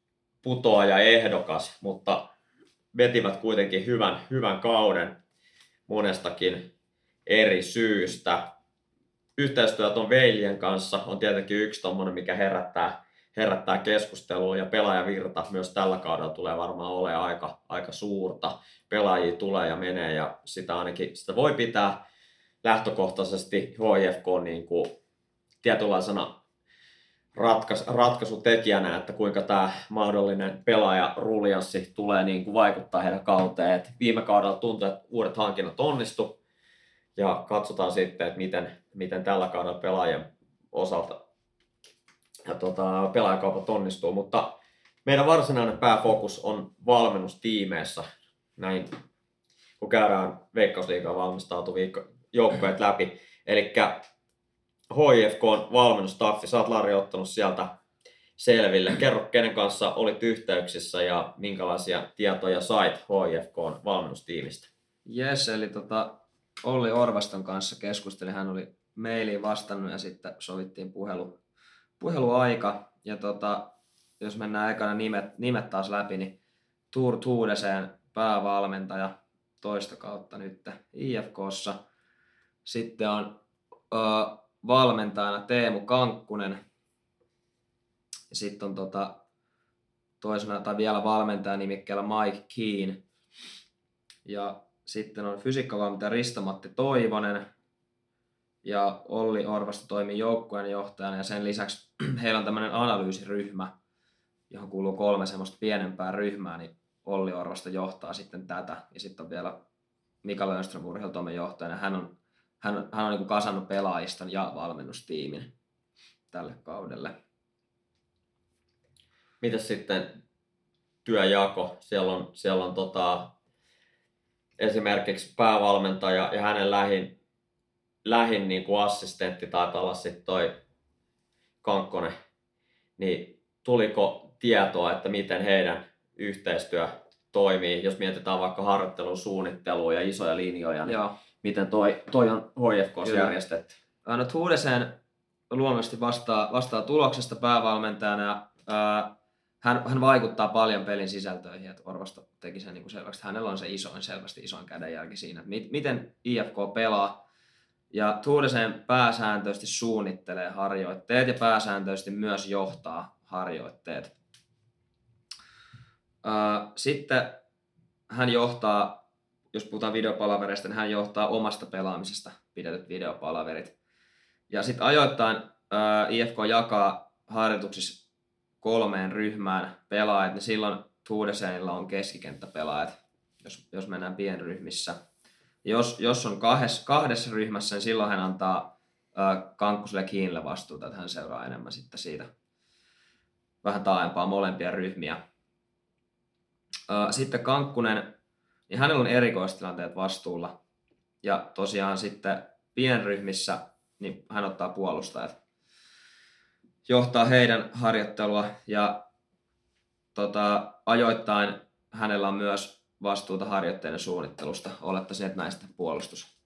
putoaja ehdokas, mutta vetivät kuitenkin hyvän, hyvän kauden monestakin eri syystä. Yhteistyö on Veilien kanssa on tietenkin yksi tommonen, mikä herättää, herättää keskustelua ja pelaajavirta myös tällä kaudella tulee varmaan olemaan aika, aika suurta. Pelaajia tulee ja menee ja sitä ainakin sitä voi pitää lähtökohtaisesti HIFK niin kuin tietynlaisena ratkais, ratkaisutekijänä, että kuinka tämä mahdollinen pelaaja ruljanssi tulee niin kuin vaikuttaa heidän kauteen. Et viime kaudella tuntui, että uudet hankinnat onnistu ja katsotaan sitten, että miten, miten tällä kaudella pelaajien osalta ja tota, pelaajakaupat onnistuu, mutta meidän varsinainen pääfokus on valmennustiimeissä, näin kun käydään Veikkausliigaan valmistautuvia joukkoja läpi. Eli HIFK on valmennustaffi, sä oot Lari ottanut sieltä selville. Kerro, kenen kanssa olit yhteyksissä ja minkälaisia tietoja sait HIFK valmennustiimistä? Jes, eli tota, Olli Orvaston kanssa keskustelin. Hän oli mailiin vastannut ja sitten sovittiin puhelu, puheluaika. Ja tota, jos mennään ekana nimet, nimet taas läpi, niin Tuur Tuudeseen päävalmentaja toista kautta nyt IFKssa. Sitten on valmentajana Teemu Kankkunen. Ja sitten on tota, toisena tai vielä valmentaja nimikkeellä Mike Keen. Ja sitten on fysiikkavalmentaja Risto-Matti Toivonen. Ja Olli Orvasta toimii joukkueen johtajana ja sen lisäksi heillä on tämmöinen analyysiryhmä, johon kuuluu kolme semmoista pienempää ryhmää, niin Olli Orvasta johtaa sitten tätä. Ja sitten on vielä Mika Lönström urheilutoimen johtajana. Hän on hän, hän on niin kasannut pelaajiston ja valmennustiimin tälle kaudelle. Mitäs sitten työjako? Siellä on, siellä on tota, esimerkiksi päävalmentaja ja hänen lähin, lähin niin kuin assistentti taitaa olla sitten toi Kankkonen. Niin tuliko tietoa, että miten heidän yhteistyö toimii, jos mietitään vaikka harjoittelun suunnittelua ja isoja linjoja, niin Joo. Miten toi, toi on HFK järjestetty? No Tuudeseen luonnollisesti vastaa, vastaa tuloksesta päävalmentajana ja ää, hän, hän vaikuttaa paljon pelin sisältöihin, että Orvasto teki sen niin kuin selväksi, että hänellä on se isoin, selvästi isoin kädenjälki siinä, että mit, miten IFK pelaa. Ja Tuudeseen pääsääntöisesti suunnittelee harjoitteet ja pääsääntöisesti myös johtaa harjoitteet. Ää, Sitten hän johtaa, jos puhutaan videopalavereista, niin hän johtaa omasta pelaamisesta pidetyt videopalaverit. Ja sitten ajoittain ää, IFK jakaa harjoituksissa kolmeen ryhmään pelaajat, niin silloin Tuudesenilla on keskikenttäpelaajat, jos, jos mennään pienryhmissä. Jos, jos on kahdessa, kahdessa ryhmässä, niin silloin hän antaa ää, Kankkuselle Kiinille vastuuta, että hän seuraa enemmän sitten siitä vähän taaempaa molempia ryhmiä. Ää, Sitten Kankkunen, niin hänellä on erikoistilanteet vastuulla. Ja tosiaan sitten pienryhmissä niin hän ottaa puolustajat. Johtaa heidän harjoittelua ja tota, ajoittain hänellä on myös vastuuta harjoitteiden suunnittelusta. Olettaisin, että näistä puolustus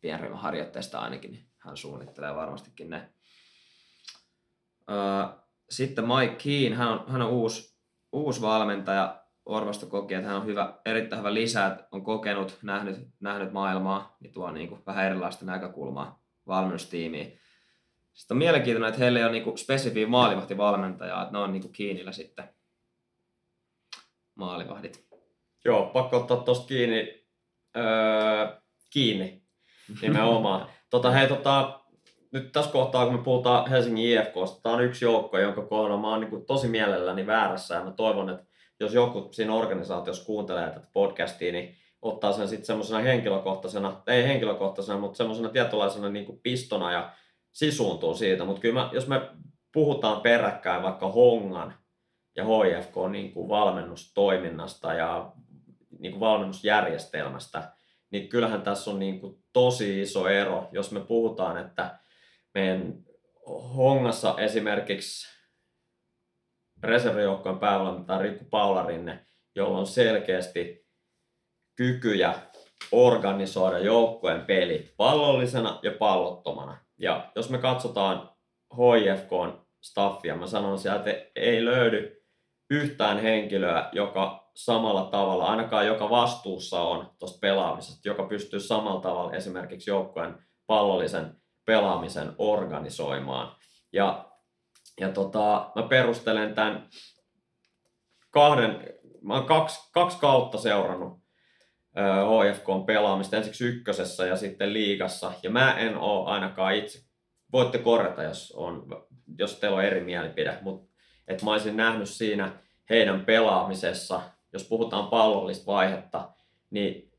pienryhmän harjoitteista ainakin, niin hän suunnittelee varmastikin ne. Öö, Sitten Mike Keen, hän on, hän on uusi, uusi valmentaja. Orvasto koki, että hän on hyvä, erittäin hyvä lisä, että on kokenut, nähnyt, nähnyt maailmaa, niin tuo niin kuin vähän erilaista näkökulmaa valmennustiimiin. Sitten on mielenkiintoinen, että heillä ei ole niin spesifiä maalivahtivalmentajaa, että ne on niin kiinillä sitten maalivahdit. Joo, pakko ottaa tosta kiinni. Öö, kiinni nimenomaan. tota, hei, tota, nyt tässä kohtaa, kun me puhutaan Helsingin IFKsta, tämä on yksi joukko, jonka kohdalla mä oon niin tosi mielelläni väärässä ja mä toivon, että jos joku siinä organisaatiossa kuuntelee tätä podcastia, niin ottaa sen sitten semmoisena henkilökohtaisena, ei henkilökohtaisena, mutta semmoisena tietynlaisena niin kuin pistona ja sisuuntuu siitä. Mutta kyllä mä, jos me puhutaan peräkkäin vaikka Hongan ja HFK niin kuin valmennustoiminnasta ja niin kuin valmennusjärjestelmästä, niin kyllähän tässä on niin kuin tosi iso ero, jos me puhutaan, että meidän Hongassa esimerkiksi reservijoukkojen päävalmentaja Rikku Paularinne, jolla on selkeästi kykyjä organisoida joukkueen peli pallollisena ja pallottomana. Ja jos me katsotaan HIFK staffia, mä sanon sieltä, että ei löydy yhtään henkilöä, joka samalla tavalla, ainakaan joka vastuussa on tuosta pelaamisesta, joka pystyy samalla tavalla esimerkiksi joukkueen pallollisen pelaamisen organisoimaan. Ja, ja tota, mä perustelen tämän kahden, mä oon kaksi, kaksi kautta seurannut HFK pelaamista ensiksi ykkösessä ja sitten liigassa. Ja mä en oo ainakaan itse, voitte korjata, jos, on, jos teillä on eri mielipide, mutta että mä olisin nähnyt siinä heidän pelaamisessa, jos puhutaan pallollista vaihetta, niin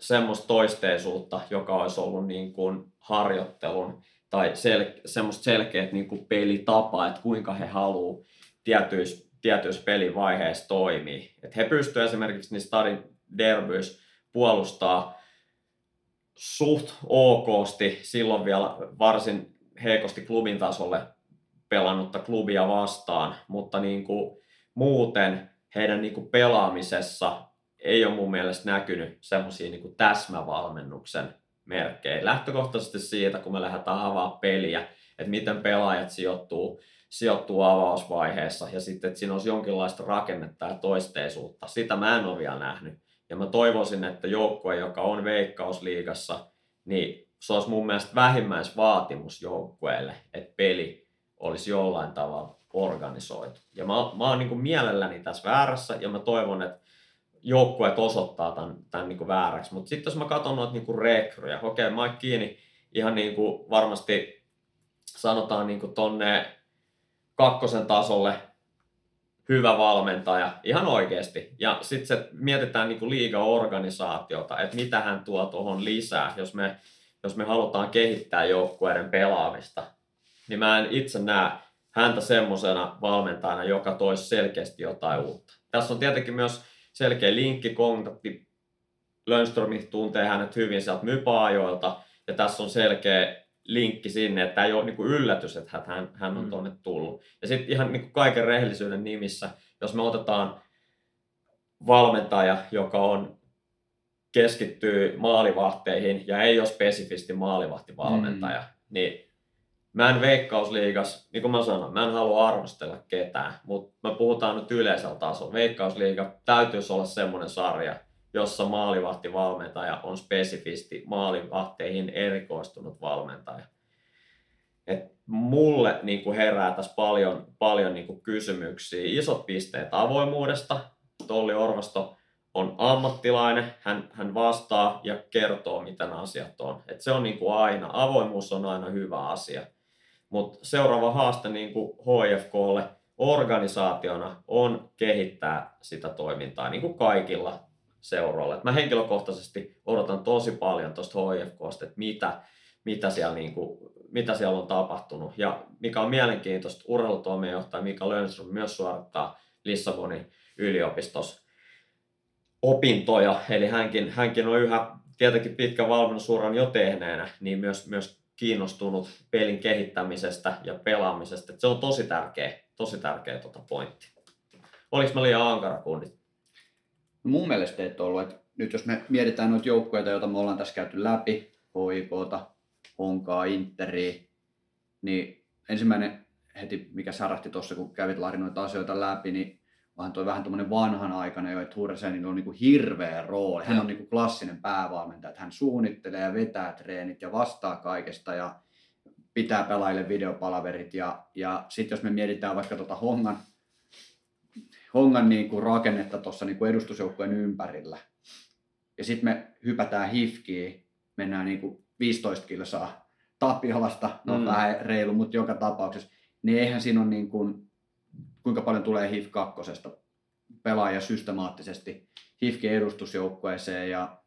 semmoista toisteisuutta, joka olisi ollut niin kuin harjoittelun tai sel- semmoista selkeät niin kuin pelitapaa, että kuinka he haluaa tietyissä, tietyissä pelivaiheissa toimii. Et he pystyvät esimerkiksi niissä stadin derbyissä puolustaa suht okosti, silloin vielä varsin heikosti klubin tasolle pelannutta klubia vastaan, mutta niin kuin muuten heidän niin kuin pelaamisessa ei ole mun mielestä näkynyt semmoisia niin täsmävalmennuksen merkkejä. Lähtökohtaisesti siitä, kun me lähdetään avaa peliä, että miten pelaajat sijoittuu, sijoittuu avausvaiheessa ja sitten, että siinä olisi jonkinlaista rakennetta ja toisteisuutta. Sitä mä en ole vielä nähnyt. Ja mä toivoisin, että joukkue, joka on veikkausliigassa, niin se olisi mun mielestä vähimmäisvaatimus joukkueelle, että peli olisi jollain tavalla organisoitu. Ja mä, mä oon niin mielelläni tässä väärässä ja mä toivon, että joukkueet osoittaa tämän, tämän niin kuin vääräksi. Mutta sitten jos mä katson noita niin kuin rekryjä, okei, Mike Kiini ihan niin kuin varmasti sanotaan niin kuin tonne kakkosen tasolle hyvä valmentaja, ihan oikeasti. Ja sitten mietitään niin liiga-organisaatiota, että mitä hän tuo tuohon lisää, jos me, jos me halutaan kehittää joukkueiden pelaamista. Niin mä en itse näe häntä semmoisena valmentajana, joka toisi selkeästi jotain uutta. Tässä on tietenkin myös selkeä linkki, kontakti. Lönströmi tuntee hänet hyvin sieltä mypaajoilta, ja tässä on selkeä linkki sinne, että ei ole niin kuin yllätys, että hän, hän on mm. tuonne tullut. Ja sitten ihan niin kuin kaiken rehellisyyden nimissä, jos me otetaan valmentaja, joka on keskittyy maalivahteihin ja ei ole spesifisti maalivahtivalmentaja, mm. niin mä en veikkausliigas, niin kuin mä sanoin, mä en halua arvostella ketään, mutta me puhutaan nyt yleisellä tasolla. Veikkausliiga täytyisi olla semmoinen sarja, jossa maalivahtivalmentaja on spesifisti maalivahteihin erikoistunut valmentaja. Et mulle niin herää tässä paljon, paljon niin kysymyksiä. Isot pisteet avoimuudesta. Tolli Orvasto on ammattilainen, hän, hän vastaa ja kertoo, miten asiat on. Et se on niin aina, avoimuus on aina hyvä asia. Mutta seuraava haaste niin kuin HFKlle organisaationa on kehittää sitä toimintaa, niin kuin kaikilla seuroilla. Et mä henkilökohtaisesti odotan tosi paljon tuosta HIFKsta, että mitä, mitä, siellä niin kuin, mitä siellä on tapahtunut. Ja mikä on mielenkiintoista, urheilutoimenjohtaja Mika Lönsson myös suorittaa Lissabonin yliopistossa opintoja, eli hänkin, hänkin on yhä tietenkin pitkän valmennusuran jo tehneenä, niin myös, myös kiinnostunut pelin kehittämisestä ja pelaamisesta. Et se on tosi tärkeä, tosi tärkeä tota pointti. Oliko mä liian ankara kundit? No mun mielestä et ollut, että nyt jos me mietitään noita joukkueita, joita me ollaan tässä käyty läpi, HIKta, Honkaa, Interia, niin ensimmäinen heti, mikä särähti tuossa, kun kävit Lari noita asioita läpi, niin vaan toi vähän tuommoinen vanhan aikana jo, että Hursenilla on niin kuin hirveä rooli. Hän on niin kuin klassinen päävalmentaja, että hän suunnittelee ja vetää treenit ja vastaa kaikesta ja pitää pelaajille videopalaverit. Ja, ja sitten jos me mietitään vaikka tuota Hongan hongan niin kuin rakennetta tuossa niin kuin edustusjoukkueen ympärillä. Ja sitten me hypätään hifkiin, mennään niin kuin 15 kilsaa Tapiolasta, no mm. vähän reilu, mutta joka tapauksessa, niin eihän siinä ole niin kuin, kuinka paljon tulee HIF kakkosesta pelaajia systemaattisesti HIFKin edustusjoukkueeseen ja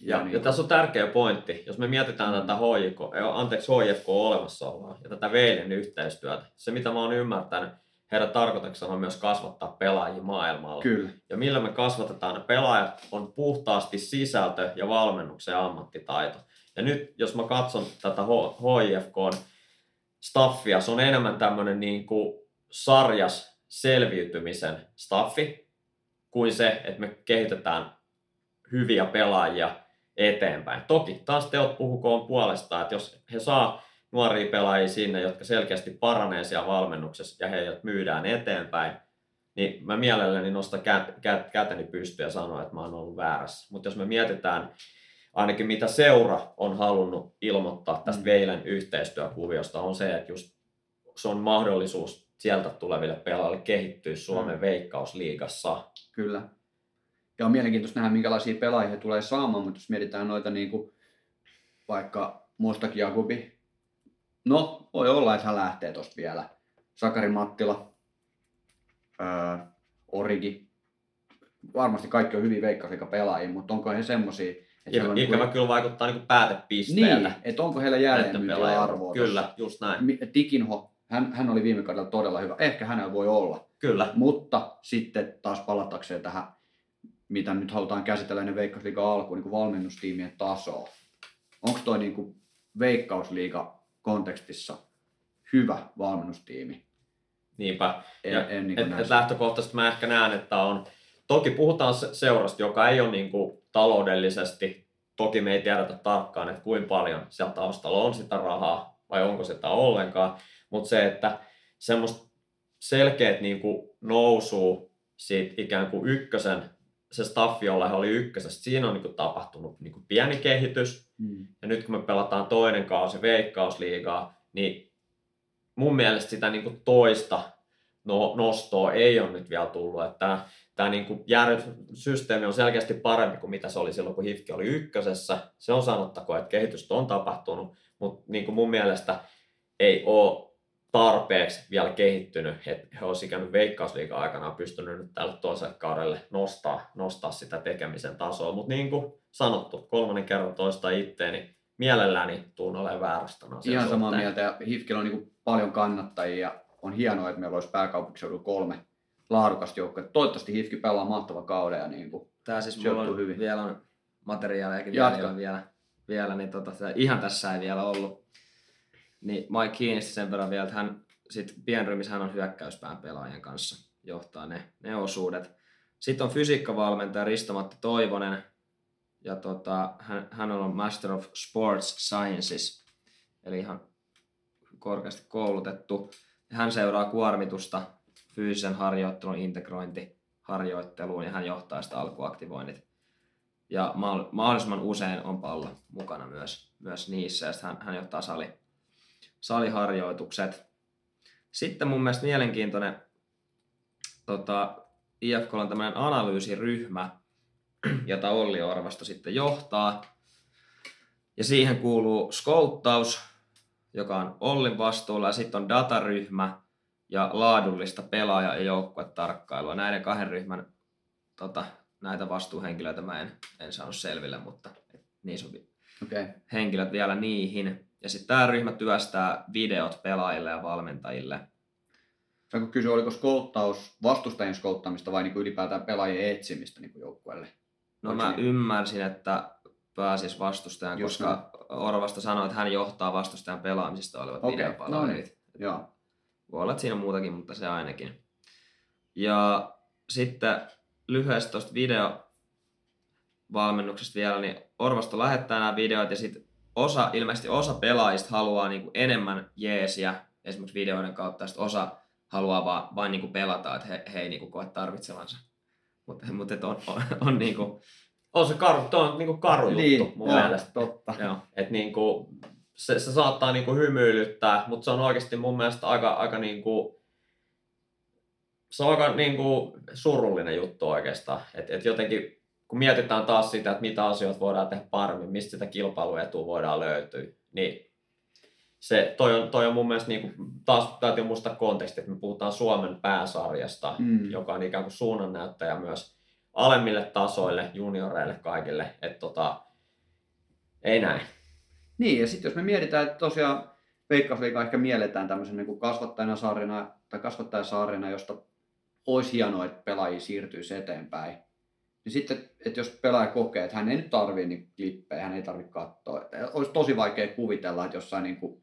Ja, ja, niin ja tässä on tärkeä pointti. Jos me mietitään Mm. tätä HJK, eh, anteeksi, HJFK olemassaoloa ja tätä Veilin yhteistyötä, se mitä mä oon ymmärtänyt, heidän tarkoituksena on myös kasvattaa pelaajia maailmalla. Kyllä, Ja millä me kasvatetaan ne pelaajat, on puhtaasti sisältö ja valmennuksen ammattitaito. Ja nyt jos mä katson tätä HIFK staffia, se on enemmän tämmöinen niin kuin sarjas selviytymisen staffi, kuin se, että me kehitetään hyviä pelaajia eteenpäin. Toki taas teot puhukoon puolestaan, että jos he saa nuoria pelaajia sinne, jotka selkeästi paranee siellä valmennuksessa ja heidät myydään eteenpäin, niin mä mielelläni nostan kät, kät, käteni pystyyn ja sanon, että mä oon ollut väärässä. Mutta jos me mietitään ainakin mitä seura on halunnut ilmoittaa tästä Mm. Veilen yhteistyökuviosta, on se, että just se on mahdollisuus sieltä tuleville pelaajille kehittyä Suomen Mm. veikkausliigassa. kyllä. Ja on mielenkiintoista nähdä, minkälaisia pelaajia he tulee saamaan, mutta jos mietitään noita niin kuin vaikka Mostak Jakubi, no voi olla, että hän lähtee tosta vielä. Sakari Mattila, öö, Origi, varmasti kaikki on hyvin veikkausliiga pelaajia, mutta onko he että heillä on ikävä niinku- kyllä vaikuttaa niin päätepisteeltä. niin, että onko heillä pelaajien. arvoa. Kyllä, just näin. Tikinho, hän, hän oli viime kaudella todella hyvä. Ehkä hänellä voi olla. Kyllä. Mutta sitten taas palatakseen tähän, mitä nyt halutaan käsitellä ennen Veikkausliigan alkuun, niin kuin valmennustiimien tasoa. Onko toi niin kuin Veikkausliiga kontekstissa hyvä valmennustiimi? Niinpä. En, Ja en niin Et, et lähtökohtaisesti mä ehkä näen, että on, toki puhutaan se- seurasta, joka ei ole niin kuin taloudellisesti, toki me ei tiedetä tarkkaan, että kuinka paljon sieltä taustalla on sitä rahaa vai onko sitä ollenkaan, mutta se, että semmoista selkeät niin kuin nousua siitä ikään kuin ykkösen, se staffi, jolla he oli ykkösessä, siinä on niin kuin tapahtunut niin kuin pieni kehitys, mm. ja nyt kun me pelataan toinen kausi veikkausliigaa, niin mun mielestä sitä niin kuin toista no, nostoa ei ole nyt vielä tullut. Että tämä, tämä niin kuin systeemi on selkeästi parempi kuin mitä se oli silloin, kun HIFKI oli ykkösessä. Se on sanottako, että kehitystä on tapahtunut, mutta niin kuin mun mielestä ei ole tarpeeksi vielä kehittynyt, että he olisivat ikään kuin veikkausliigan aikana pystynyt nyt tälle toiselle kaudelle nostaa, nostaa sitä tekemisen tasoa. Mutta niin kuin sanottu, kolmannen kerran toista itteeni, mielelläni tuun olemaan asian Ihan samaa suhteen. mieltä. Ja Hifkillä on niin paljon kannattajia. On hienoa, että meillä olisi pääkaupunkiseudulla kolme laadukasta joukkoa. Toivottavasti Hifki pelaa mahtava kauden ja niin kuin Tää siis mulla on hyvin. vielä on materiaalejakin jäljellä vielä, vielä niin tota, ihan tässä ei vielä ollut. Niin Mike Keenistä sen verran vielä, että hän sit pienryhmissä hän on hyökkäyspään pelaajan kanssa, johtaa ne, ne osuudet. Sitten on fysiikkavalmentaja Risto-Matti Toivonen, ja tota, hän, hän on Master of Sports Sciences, eli ihan korkeasti koulutettu. Hän seuraa kuormitusta, fyysisen harjoittelun integrointi, harjoitteluun ja hän johtaa sitä alkuaktivoinnit. Ja ma- mahdollisimman usein on pallo mukana myös, myös niissä ja sitten hän, hän johtaa sali, saliharjoitukset. Sitten mun mielestä mielenkiintoinen tota, IFK on tämmöinen analyysiryhmä, jota Olli Orvasto sitten johtaa. Ja siihen kuuluu skouttaus, joka on Ollin vastuulla, ja sitten on dataryhmä ja laadullista pelaaja- ja joukkuetarkkailua. Näiden kahden ryhmän tota, näitä vastuuhenkilöitä mä en, en saanut selville, mutta niissä on okei. henkilöt vielä niihin. Ja sitten tämä ryhmä työstää videot pelaajille ja valmentajille. Saanko kysyä, oliko skouttaus vastustajien skouttaamista vai niin kuin ylipäätään pelaajien etsimistä niin kuin joukkueelle? No Oliko mä niin? ymmärsin, että pääsis vastustajan, Just koska Orvasta sanoi, että hän johtaa vastustajan pelaamisista olevat Okei, videopalaverit. Joo. Voi olla, että siinä on muutakin, mutta se ainakin. Ja sitten lyhyesti tuosta videovalmennuksesta vielä, niin Orvasto lähettää nämä videot ja sitten osa, ilmeisesti osa pelaajista haluaa niinku enemmän jeesiä esimerkiksi videoiden kautta, ja osa haluaa vaan, vain niinku pelata, että he, he ei niinku koe tarvitsevansa. Mutta mut, on, on, on niinku, On se karu, on niinku karu juttu Niin, mun joo, mielestä. totta. joo, Et niinku, se, se saattaa niinku hymyilyttää, mutta se on oikeasti mun mielestä aika, aika niinku, se on aika niinku surullinen juttu oikeastaan. Et, et jotenkin, kun mietitään taas sitä, että mitä asioita voidaan tehdä paremmin, mistä sitä kilpailuetua voidaan löytyä, niin se, toi, on, toi on mun mielestä niin kuin, taas täytyy muistaa konteksti, että me puhutaan Suomen pääsarjasta, Mm. joka on ikään kuin suunnannäyttäjä myös alemmille tasoille, junioreille, kaikille. Että tota, ei näin. Niin, ja sitten jos me mietitään, että tosiaan Veikkausliiga ehkä mielletään tämmöisen niin kasvattajana saarina, tai kasvattajasaarina, josta olisi hienoa, että pelaajia siirtyisi eteenpäin. Niin sitten, että jos pelaaja kokee, että hän ei nyt tarvii niin klippejä, hän ei tarvitse katsoa. Että olisi tosi vaikea kuvitella, että jossain niin kuin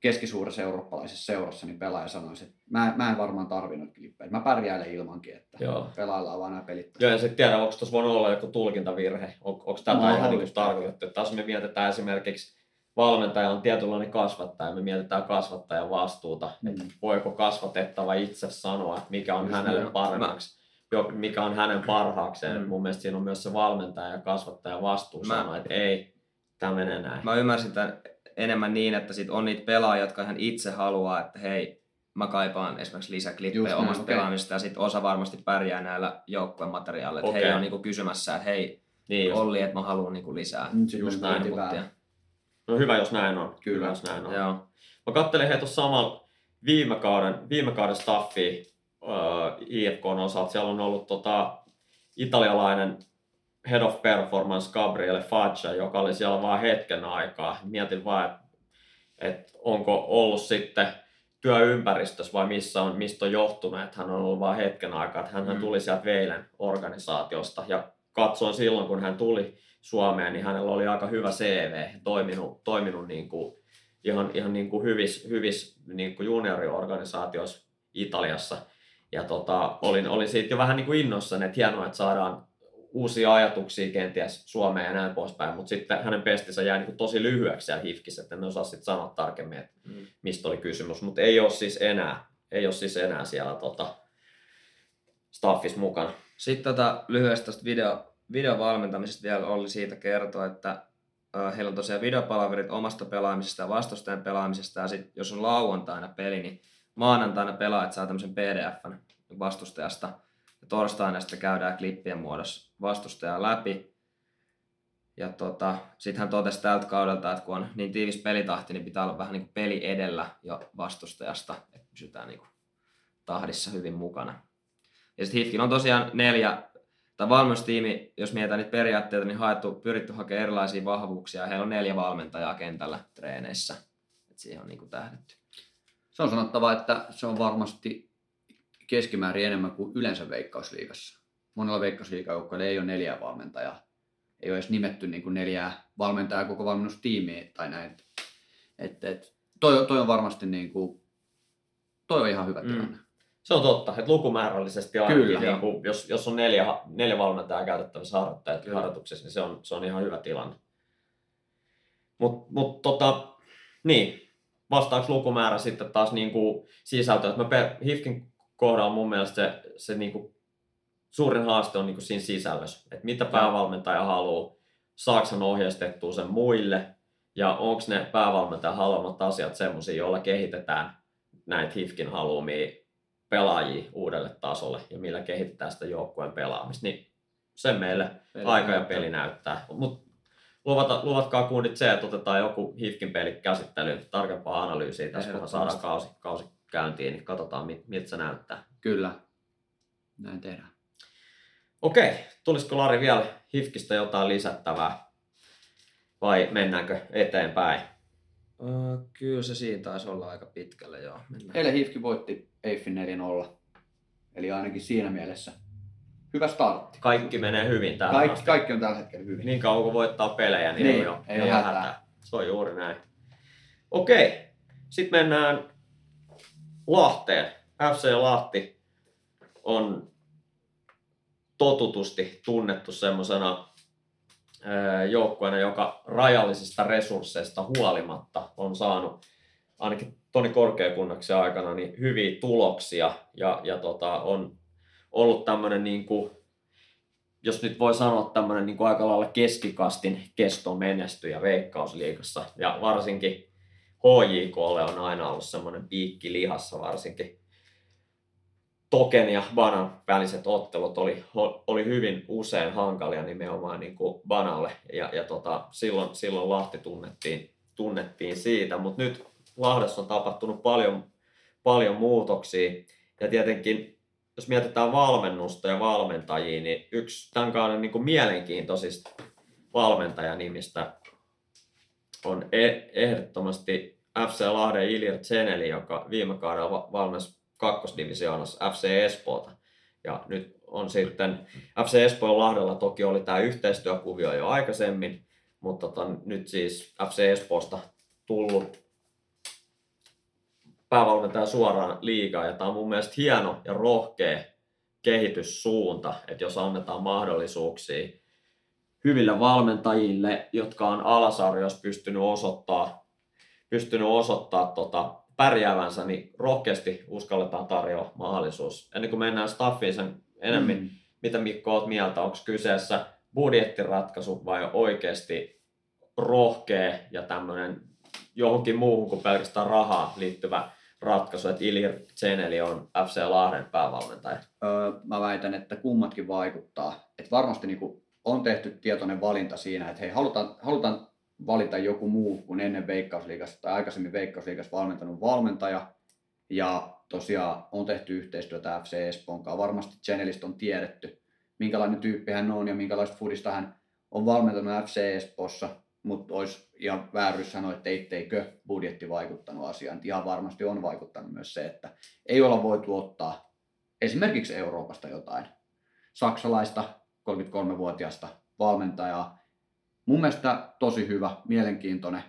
keskisuuressa eurooppalaisessa seurassa niin pelaaja sanoisi, että mä, mä en varmaan tarvinnut klippejä. Mä pärjäilen ilmankin, että Joo. pelailla on vaan nämä pelit. Joo, ja sitten tiedä, onko tuossa voinut olla joku tulkintavirhe. On, onko tätä ihan niin tarkoitettu. Että taas me mietitään esimerkiksi valmentaja on tietynlainen kasvattaja, me mietitään kasvattajan vastuuta, Mm. että voiko kasvatettava itse sanoa, että mikä on Just hänelle paremmaksi, jo, mikä on hänen parhaakseen. Mm. Mun mielestä siinä on myös se valmentaja ja kasvattaja vastuu Mä- sanoa, että ei, tämä menee näin. Mä ymmärsin tämän enemmän niin, että sit on niitä pelaajia, jotka ihan itse haluaa, että hei, mä kaipaan esimerkiksi Just lisäklippejä näin, omasta okei. pelaamisesta ja sitten osa varmasti pärjää näillä joukkueen materiaaleilla. Okay. Okei. He on niinku kysymässä, että hei niin, just, Olli, että mä haluan niinku lisää. Nyt sitten Just näin, no hyvä, jos näin on. Kyllä. Hyvä, jos näin on. Joo. Mä kattelin heitä samalla viime kauden, viime kauden staffia IFKn osalta. Siellä on ollut tota, italialainen Head of Performance Gabriele Faccia, joka oli siellä vain hetken aikaa. Mietin vaan, että et onko ollut sitten työympäristössä vai missä on, mistä on johtunut, että hän on ollut vain hetken aikaa. Että hän Mm. tuli sieltä Veilen organisaatiosta ja katsoin silloin, kun hän tuli Suomeen, niin hänellä oli aika hyvä CV, toiminut, toiminut niin kuin ihan, ihan niin kuin hyvissä, hyvissä niin kuin junioriorganisaatioissa Italiassa. Ja tota, olin, olin siitä jo vähän niin kuin innoissani, että hienoa, että saadaan uusia ajatuksia kenties Suomeen ja näin poispäin, mutta sitten hänen pestinsä jäi niin kuin tosi lyhyeksi siellä hifkissä, että en osaa sitten sanoa tarkemmin, että Mm. mistä oli kysymys, mutta ei ole siis enää, ei ole siis enää siellä tota, staffissa mukana. Sitten tota, lyhyesti tästä video, videovalmentamisesta vielä oli siitä kertoa, että heillä on tosiaan videopalaverit omasta pelaamisesta ja vastustajan pelaamisesta. Ja sitten jos on lauantaina peli, niin maanantaina pelaajat saa tämmöisen pdf vastustajasta. Ja torstaina sitten käydään klippien muodossa vastustajaa läpi. Ja tota, sitten hän totesi tältä kaudelta, että kun on niin tiivis pelitahti, niin pitää olla vähän niin kuin peli edellä jo vastustajasta, että pysytään niin kuin tahdissa hyvin mukana. Ja sitten HIFKillä on tosiaan neljä, tai valmennustiimi, jos mietitään niitä periaatteita, niin haettu, pyritty hakemaan erilaisia vahvuuksia, ja heillä on neljä valmentajaa kentällä treeneissä. Et siihen on niinku tähdetty. Se on sanottava, että se on varmasti keskimäärin enemmän kuin yleensä Veikkausliigassa. Monella Veikkausliigajoukkoilla ei ole neljää valmentajaa. Ei ole edes nimetty niin kuin neljää valmentajaa koko valmennustiimiä tai näin. Et, et, toi, toi on varmasti niin kuin, toi on ihan hyvä Mm. tilanne. Se on totta, että lukumäärällisesti ainakin, Kyllä. niin kuin, jos, jos on neljä, neljä valmentajaa käytettävissä harjoittajat Kyllä. harjoituksessa, niin se on, se on ihan hyvä tilanne. Mutta mut, tota, niin, vastaako lukumäärä sitten taas niin kuin sisältöä? Että mä HIFKin kohdalla mun mielestä se, se niin kuin suurin haaste on niin kuin siinä sisällössä. Että mitä päävalmentaja haluaa, saako hän ohjeistettua sen muille, ja onko ne päävalmentajan haluamat asiat semmoisia, joilla kehitetään näitä HIFKin haluamia pelaajia uudelle tasolle ja millä kehitetään sitä joukkueen pelaamista, niin sen meille Peli aika ja näyttää. peli näyttää. Mutta luvata, luvatkaa kunnit se, että otetaan joku HIFKin peli käsittelyyn, tarkempaa analyysiä tässä, kun saadaan kausi, kausi käyntiin, niin katsotaan miltä se näyttää. Kyllä, näin tehdään. Okei, tulisiko Lari vielä HIFKistä jotain lisättävää vai mennäänkö eteenpäin? Öö, kyllä se siinä taisi olla aika pitkälle, joo. Mennään. Eilen Hifki voitti Eiffin 4-0. Eli ainakin siinä mielessä hyvä startti. Kaikki menee hyvin Kaikki, asti. kaikki on tällä hetkellä hyvin. Niin kauan voittaa pelejä, niin, Niin, ei, ole, ei ole hätää. hätää. Se on juuri näin. Okei, sitten mennään Lahteen. FC Lahti on totutusti tunnettu semmoisena joukkueena, joka rajallisista resursseista huolimatta on saanut ainakin Toni Korkeakunnaksen aikana niin hyviä tuloksia ja, ja tota, on ollut tämmöinen niin kuin, jos nyt voi sanoa tämmöinen niin kuin aika lailla keskikastin keston menestyjä Veikkausliigassa. Ja varsinkin HJKlle on aina ollut semmoinen piikki lihassa, varsinkin Token ja Banan väliset ottelut oli, oli hyvin usein hankalia nimenomaan niin kuin Banalle. Ja, ja tota, silloin, silloin Lahti tunnettiin tunnettiin siitä, mutta nyt Lahdessa on tapahtunut paljon, paljon muutoksia. Ja tietenkin, jos mietitään valmennusta ja valmentajia, niin yksi tämän kauden niin mielenkiintoisista valmentajanimistä on e- ehdottomasti FC Lahden Ilir Tseneli, joka viime kaudella valmensi kakkosdivisioonassa FC Espoota. Ja nyt on sitten FC Espoon Lahdella toki oli tämä yhteistyökuvio jo aikaisemmin, mutta tota, nyt siis FC Espoosta tullut päävalmentaja suoraan liigaa ja tämä on mun mielestä hieno ja rohkea kehityssuunta, että jos annetaan mahdollisuuksia hyville valmentajille, jotka on alasarjoissa pystynyt osoittaa, pystynyt osoittaa tota, pärjäävänsä, niin rohkeasti uskalletaan tarjoa mahdollisuus. Ennen kuin mennään staffiin sen enemmän, mm. mitä Mikko olet mieltä, onko kyseessä budjettiratkaisu vai oikeasti rohkea ja tämmöinen johonkin muuhun kuin pelkästään rahaa liittyvä ratkaisu, että Ilir Tseneli on FC Lahden päävalmentaja? Öö, mä väitän, että kummatkin vaikuttaa. Et varmasti niinku on tehty tietoinen valinta siinä, että hei, halutaan, halutaan valita joku muu kuin ennen Veikkausliigassa tai aikaisemmin Veikkausliigassa valmentanut valmentaja. Ja tosiaan on tehty yhteistyötä FC Espoon kanssa. Varmasti Chenelistä on tiedetty, minkälainen tyyppi hän on ja minkälaista fudista hän on valmentanut FC Espoossa. Mutta olisi ihan vääryys sanoa, että etteikö budjetti vaikuttanut asiaan. Ihan varmasti on vaikuttanut myös se, että ei olla voitu ottaa esimerkiksi Euroopasta jotain saksalaista 33-vuotiaasta valmentajaa. Mun mielestä tosi hyvä, mielenkiintoinen,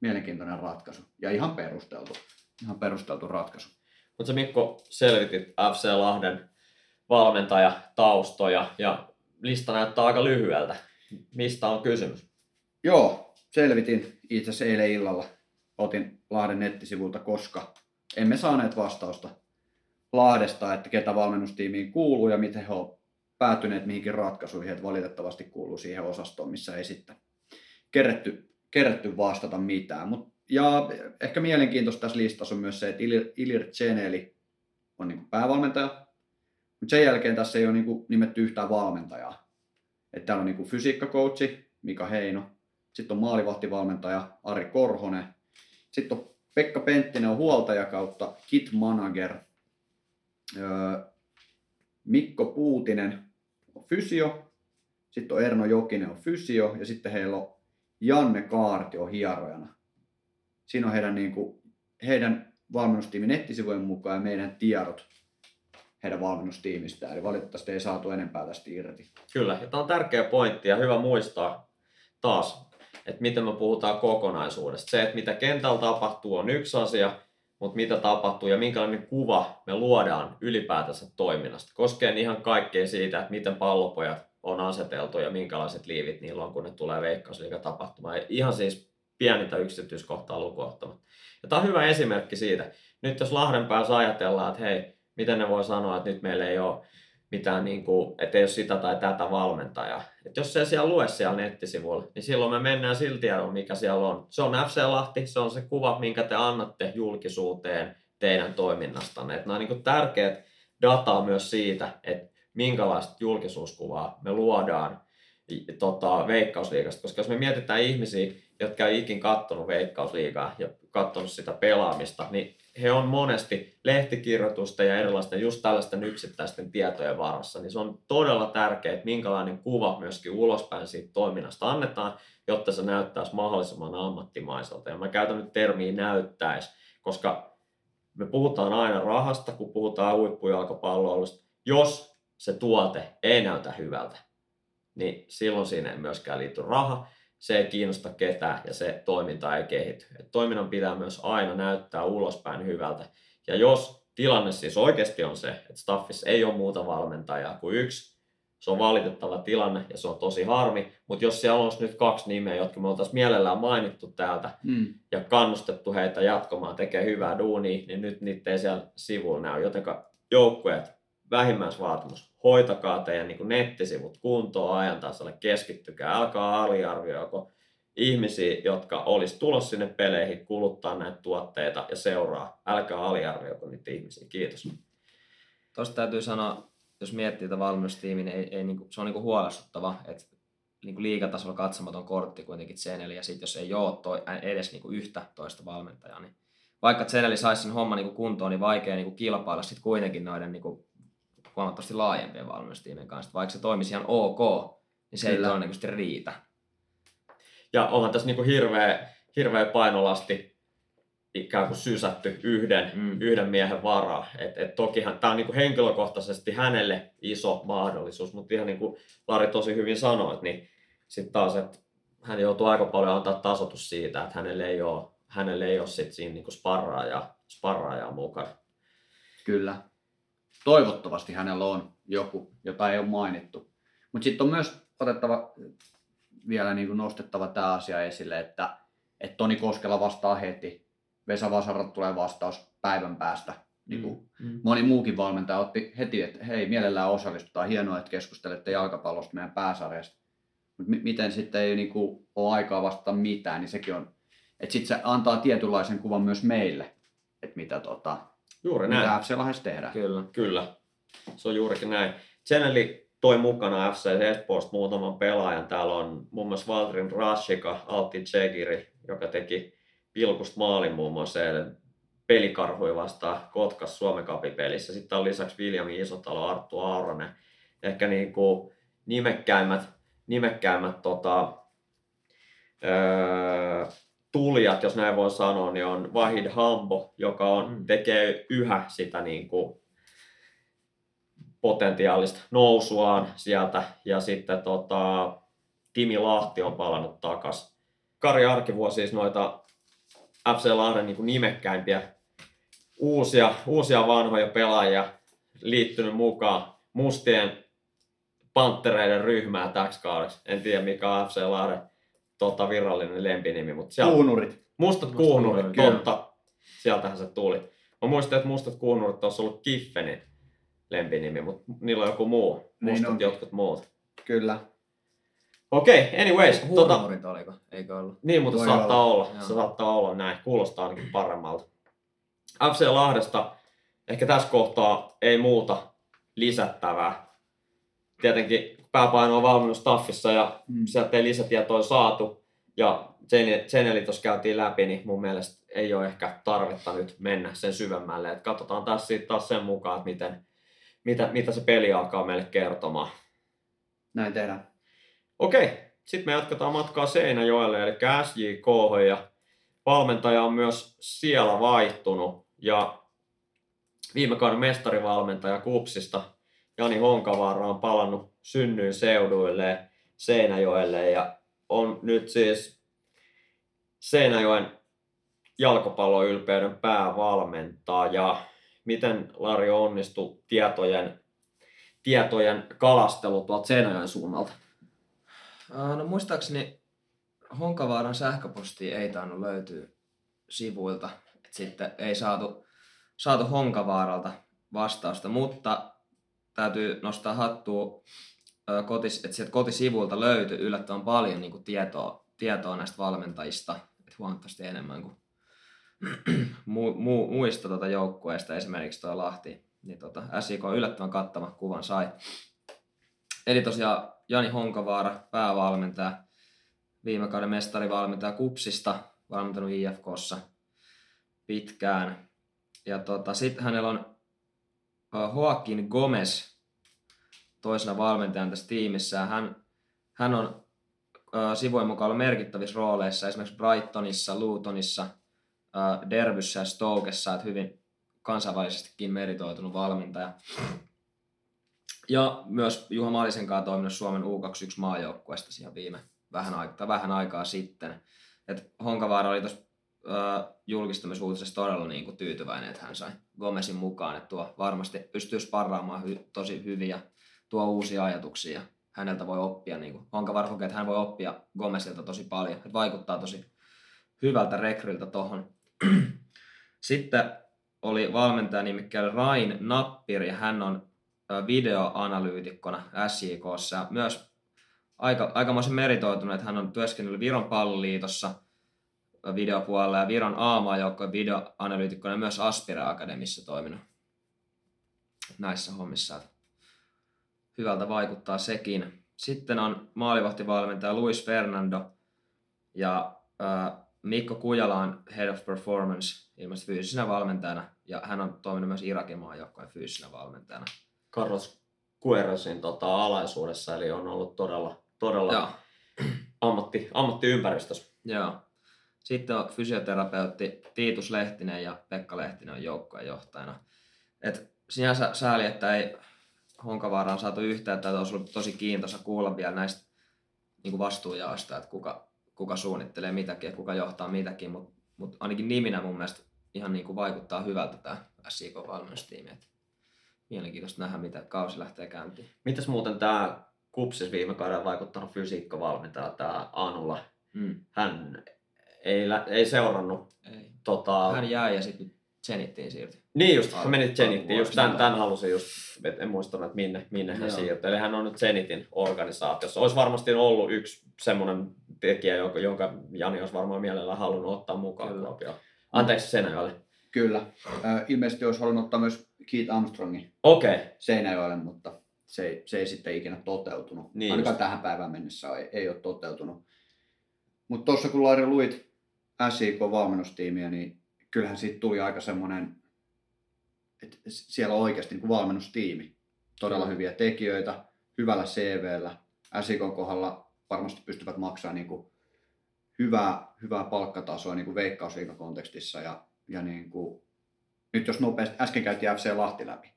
mielenkiintoinen ratkaisu ja ihan perusteltu, ihan perusteltu ratkaisu. Mutta Mikko selvitit FC Lahden valmentajataustoja ja lista näyttää aika lyhyeltä. Mistä on kysymys? Joo, selvitin itse asiassa eilen illalla. Otin Lahden nettisivulta, koska emme saaneet vastausta Lahdesta, että ketä valmennustiimiin kuuluu ja miten he ovat päätyneet mihinkin ratkaisuihin, että valitettavasti kuuluu siihen osastoon, missä ei sitten keretty, keretty vastata mitään. Mut, ja ehkä mielenkiintoista tässä listassa on myös se, että Ilir, Ilir Tseneli on niin päävalmentaja, mutta sen jälkeen tässä ei ole niin nimetty yhtään valmentajaa. Että täällä on niin fysiikkakoutsi Mika Heino, sitten on maalivahtivalmentaja Ari Korhonen, sitten on Pekka Penttinen on huoltaja kautta kit manager, öö, Mikko Puutinen on fysio, sitten on Erno Jokinen on fysio ja sitten heillä on Janne Kaarti on hierojana. Siinä on heidän, niin kuin, heidän valmennustiimin nettisivujen mukaan ja meidän tiedot heidän valmennustiimistään. Eli valitettavasti ei saatu enempää tästä irti. Kyllä, ja tämä on tärkeä pointti ja hyvä muistaa taas, että miten me puhutaan kokonaisuudesta. Se, että mitä kentällä tapahtuu on yksi asia, mutta mitä tapahtuu ja minkälainen kuva me luodaan ylipäätänsä toiminnasta. Koskee ihan kaikkea siitä, että miten pallopojat on aseteltu ja minkälaiset liivit niillä on, kun ne tulee veikkausliigatapahtumaan. Ihan siis pienintä yksityiskohtaa lukuottamatta. Ja tämä on hyvä esimerkki siitä. Nyt jos Lahden päässä ajatellaan, että hei, miten ne voi sanoa, että nyt meillä ei ole mitään, niin kuin, että ei ole sitä tai tätä valmentajaa. Et jos se siellä lue siellä nettisivuilla, niin silloin me mennään sillä tiedolla, mikä siellä on. Se on FC Lahti, se on se kuva, minkä te annatte julkisuuteen teidän toiminnastanne. Et nämä on niin tärkeät dataa myös siitä, että minkälaista julkisuuskuvaa me luodaan tota, veikkausliigasta. Koska jos me mietitään ihmisiä, jotka ei ikin kattonut veikkausliigaa ja kattonut sitä pelaamista, niin he on monesti lehtikirjoitusta ja erilaisten just tällaisten yksittäisten tietojen varassa, niin se on todella tärkeää, että minkälainen kuva myöskin ulospäin siitä toiminnasta annetaan, jotta se näyttäisi mahdollisimman ammattimaiselta. Ja mä käytän nyt termiä näyttäisi, koska me puhutaan aina rahasta, kun puhutaan huippujalkapalloilusta. Jos se tuote ei näytä hyvältä, niin silloin siinä ei myöskään liity raha, se ei kiinnosta ketään ja se toiminta ei kehity. Et toiminnan pitää myös aina näyttää ulospäin hyvältä. Ja jos tilanne siis oikeasti on se, että staffissa ei ole muuta valmentajaa kuin yksi, se on valitettava tilanne ja se on tosi harmi, mutta jos siellä olisi nyt kaksi nimeä, jotka me oltaisiin mielellään mainittu täältä mm. ja kannustettu heitä jatkamaan, tekee hyvää duunia, niin nyt niitä ei siellä sivulla näy, joten joukkueet vähimmäisvaatimus. Hoitakaa teidän niin nettisivut kuntoon ajan tasalle, keskittykää, älkää aliarvioiko ihmisiä, jotka olisi tulossa sinne peleihin, kuluttaa näitä tuotteita ja seuraa. Älkää aliarvioiko niitä ihmisiä. Kiitos. Tuosta täytyy sanoa, jos miettii tätä valmennustiimiä, niin ei, ei, niin kuin, se on niin kuin huolestuttava, että niin kuin liigatasolla katsomaton kortti kuitenkin Zeneli, ja sitten jos ei ole toi, edes niin kuin yhtä toista valmentajaa, niin vaikka Zeneli saisi sen homman niin kuin kuntoon, niin vaikea niin kuin kilpailla sitten kuitenkin noiden niin kuin huomattavasti laajempien valmennustiimien kanssa. Vaikka se toimisi ihan ok, niin se Kyllä. ei todennäköisesti riitä. Ja onhan tässä niinku hirveä, hirveä painolasti ikään kuin sysätty yhden, Mm. yhden miehen varaa. Et, et tokihan tämä on niinku henkilökohtaisesti hänelle iso mahdollisuus, mutta ihan niin kuin Lari tosi hyvin sanoi, niin sitten taas, että hän joutuu aika paljon antaa tasotus siitä, että hänelle ei ole, hänelle ei ole sit siinä niinku sparraajaa, sparraajaa mukana. Kyllä. Toivottavasti hänellä on joku, jota ei ole mainittu. Mutta sitten on myös otettava vielä niin kuin nostettava tämä asia esille, että, että Toni Koskela vastaa heti. Vesa Vasaralta tulee vastaus päivän päästä. Niin kuin Mm. moni muukin valmentaja otti heti, että hei, mielellään osallistutaan. Hienoa, että keskustelette jalkapallosta meidän pääsarjasta. Mutta m- miten sitten ei niin kuin, ole aikaa vastata mitään, niin sekin on... Että sitten se antaa tietynlaisen kuvan myös meille, että mitä, tota, Juuri näin. mitä FC Lahdessa tehdään. Kyllä. Kyllä, se on juurikin näin. Channeli toi mukana FC Espoosta muutaman pelaajan. Täällä on muun muassa Valtrin Rashika, Altti Tsegiri, joka teki pilkusta maalin muun muassa eilen pelikarhui vastaan Kotkas Suomen Cup-pelissä. Sitten on lisäksi Viljami Isotalo, Arttu Auranen. Ehkä niin kuin nimekkäimmät, nimekkäimmät tota, öö, tulijat, jos näin voi sanoa, niin on Vahid Hambo, joka on, Mm. tekee yhä sitä niin kuin potentiaalista nousuaan sieltä. Ja sitten tota, Timi Lahti on palannut takas. Kari Arkivuo siis noita FC Lahden niin kuin nimekkäimpiä uusia, uusia vanhoja pelaajia liittynyt mukaan mustien panttereiden ryhmään täksi kaudeksi. En tiedä mikä on FC Lahden tota, virallinen lempinimi, mutta siellä Kuunurit. Mustat Mustat kuunurit, kuunurit, totta. Sieltähän se tuli. Mä muistan, että mustat kuunurit olisi ollut Kiffenin lempinimi, mutta niillä on joku muu. Niin Mustat onkin. jotkut muut. Kyllä. Okei, okay, anyways. Tota, Hurmurit oliko? Eikö ollut? niin, mutta Voi saattaa olla. olla. Se saattaa olla näin. Kuulostaa ainakin paremmalta. FC Lahdesta ehkä tässä kohtaa ei muuta lisättävää. Tietenkin pääpaino on valmennustaffissa ja Mm. sieltä ei lisätietoa saatu. Ja Zeneli tuossa käytiin läpi, niin mun mielestä ei ole ehkä tarvetta nyt mennä sen syvemmälle. Et katsotaan taas siitä taas sen mukaan, että miten, mitä, mitä se peli alkaa meille kertomaan. Näin tehdään. Okei, sitten me jatketaan matkaa Seinäjoelle, eli SJK, ja valmentaja on myös siellä vaihtunut, ja viime kauden mestarivalmentaja Kupsista, Jani Honkavaara on palannut synnyin seuduille Seinäjoelle, ja on nyt siis Seinäjoen jalkapalloylpeyden päävalmentaja. Miten Lari onnistui tietojen, tietojen kalastelu tuolta Seinäjoen suunnalta? No muistaakseni Honkavaaran sähköposti ei tainnut löytyä sivuilta. Et sitten ei saatu, saatu Honkavaaralta vastausta, mutta täytyy nostaa hattua, kotis, että sieltä kotisivuilta löytyi yllättävän paljon niin kuin tietoa, tietoa näistä valmentajista. Et huomattavasti enemmän kuin mu, mu, muista tuota joukkueista, esimerkiksi tuo Lahti. Niin tota, SIK yllättävän kattava kuvan sai. Eli tosiaan Jani Honkavaara, päävalmentaja, viime kauden mestarivalmentaja Kupsista, valmentanut IFKssa pitkään. Ja tota, sitten hänellä on Joaquin Gomez toisena valmentajana tässä tiimissä. Hän, hän on uh, sivujen mukaan ollut merkittävissä rooleissa esimerkiksi Brightonissa, Lutonissa, uh, Derbyssä ja Stokessa, että hyvin kansainvälisestikin meritoitunut valmentaja. Ja myös Juha Maalisen kanssa toiminut Suomen U21 maajoukkueesta siihen viime vähän, aika, vähän aikaa sitten. Et Honkavaara oli tuossa julkistamisuutisessa todella niin kuin tyytyväinen, että hän sai Gomezin mukaan, että tuo varmasti pystyy sparraamaan hy, tosi hyvin ja tuo uusia ajatuksia ja häneltä voi oppia, niin kuin Honkavaara kokee, että hän voi oppia Gomezilta tosi paljon, että vaikuttaa tosi hyvältä rekryltä tohon. Sitten oli valmentaja nimikkeellä Rain Nappir ja hän on videoanalyytikkona SJKssa myös aika, aikamoisen meritoitunut, että hän on työskennellyt Viron palloliitossa ö, videopuolella ja Viron aamaajoukkojen videoanalyytikkona ja myös Aspira Akademissa toiminut näissä hommissa. Että hyvältä vaikuttaa sekin. sitten on maalivahtivalmentaja Luis Fernando ja äh, Mikko Kujala on Head of Performance ilmeisesti fyysisenä valmentajana ja hän on toiminut myös Irakin maajoukkojen fyysisenä valmentajana. Carlos Guerresin tota, alaisuudessa, eli on ollut todella, todella Joo. ammatti, ammattiympäristössä. Joo. Sitten on fysioterapeutti Tiitus Lehtinen ja Pekka Lehtinen on joukkojen johtajana. Et sinänsä sääli, että ei Honkavaaraan saatu yhteyttä, että olisi ollut tosi kiintoisa kuulla vielä näistä niin kuin vastuujaosta, että kuka, kuka suunnittelee mitäkin ja kuka johtaa mitäkin, mutta mut ainakin niminä mun mielestä ihan niin kuin vaikuttaa hyvältä tämä SIK-valmennustiimi. Mielenkiintoista nähdä, mitä kausi lähtee käyntiin. Mitäs muuten tämä Kupsis viime kaudella vaikuttanut fysiikkavalmentaja, tämä Anula? Mm. Hän ei, lä- ei seurannut Ei. tota... Hän jäi ja sitten Zenittiin siirtyi. Niin just, hän meni Zenittiin, just tämän, tämän halusin just, et en muistanut, että minne, minne hän siirtyi. Eli hän on nyt Zenitin organisaatiossa. Olisi varmasti ollut yksi semmoinen tekijä, jonka, jonka Jani olisi varmaan mielellään halunnut ottaa mukaan Kyllä. Anteeksi Seinäjoelle. Kyllä. Ilmeisesti olisi halunnut ottaa myös Keith Armstrongin Okei, okay. Seinäjoelle, mutta se ei, se ei sitten ikinä toteutunut. Niin Ainakaan just. tähän päivään mennessä ei, ei ole toteutunut. Mutta tuossa kun Lauri luit SIK-valmennustiimiä, niin kyllähän siitä tuli aika semmoinen, että siellä on oikeasti niin kuin valmennustiimi. Todella hyviä tekijöitä, hyvällä CVllä. SIK kohdalla varmasti pystyvät maksamaan niin kuin hyvää, hyvää palkkatasoa niin kuin veikkausliikakontekstissa. Ja, ja niin kuin, nyt jos nopeasti, äsken käytiin FC Lahti läpi,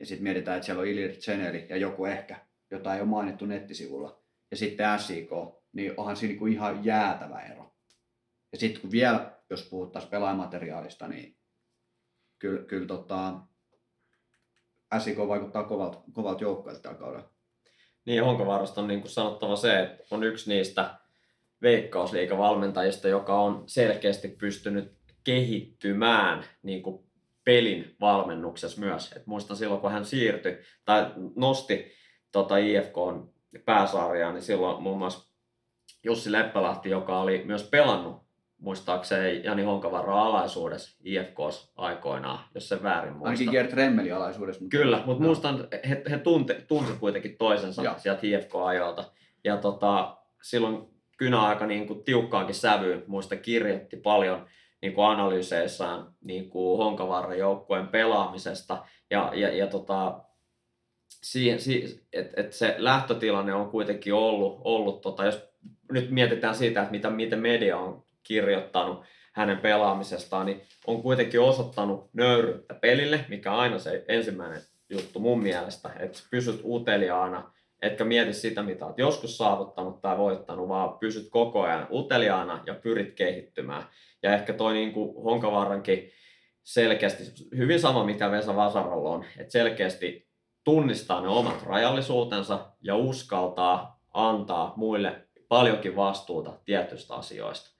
ja sitten mietitään, että siellä on Ilir Zeneli ja joku ehkä, jota ei ole mainittu nettisivulla, ja sitten SIK, niin onhan siinä niinku ihan jäätävä ero. Ja sitten kun vielä, jos puhuttaisiin pelaajamateriaalista, niin kyllä, kyllä tota, SIK vaikuttaa kovalta, kovalta joukkueelta tällä kaudella. Niin Honkavaarasta on niin kuin sanottava se, että on yksi niistä veikkausliikavalmentajista, joka on selkeästi pystynyt kehittymään niin kuin pelin valmennuksessa myös. Et muistan silloin, kun hän siirtyi tai nosti tota IFK pääsarjaa, niin silloin muun muassa Jussi Leppälahti, joka oli myös pelannut muistaakseni Jani Honkavaara alaisuudessa IFKs aikoinaan, jos se väärin muista. Ainakin Gert Remmelin alaisuudessa. Mutta Kyllä, mutta Joo. muistan, he, he tunte, tunsi kuitenkin toisensa Joo. sieltä IFK-ajoilta. Ja tota, silloin kynäaika niin kuin tiukkaankin sävyyn, muista kirjoitti paljon niin kuin analyyseissaan niin kuin Honkavaaran joukkueen pelaamisesta. Ja, ja, ja tota, siihen, si, et, et se lähtötilanne on kuitenkin ollut, ollut tota, jos nyt mietitään siitä, että mitä, miten media on kirjoittanut hänen pelaamisestaan, niin on kuitenkin osoittanut nöyryyttä pelille, mikä on aina se ensimmäinen juttu mun mielestä, että pysyt uteliaana, etkä mieti sitä, mitä olet joskus saavuttanut tai voittanut, vaan pysyt koko ajan uteliaana ja pyrit kehittymään. Ja ehkä toi niin kuin Honkavaarankin selkeästi, hyvin sama mitä Vesa Vasarolla on, että selkeästi tunnistaa ne omat rajallisuutensa ja uskaltaa antaa muille paljonkin vastuuta tietystä asioista.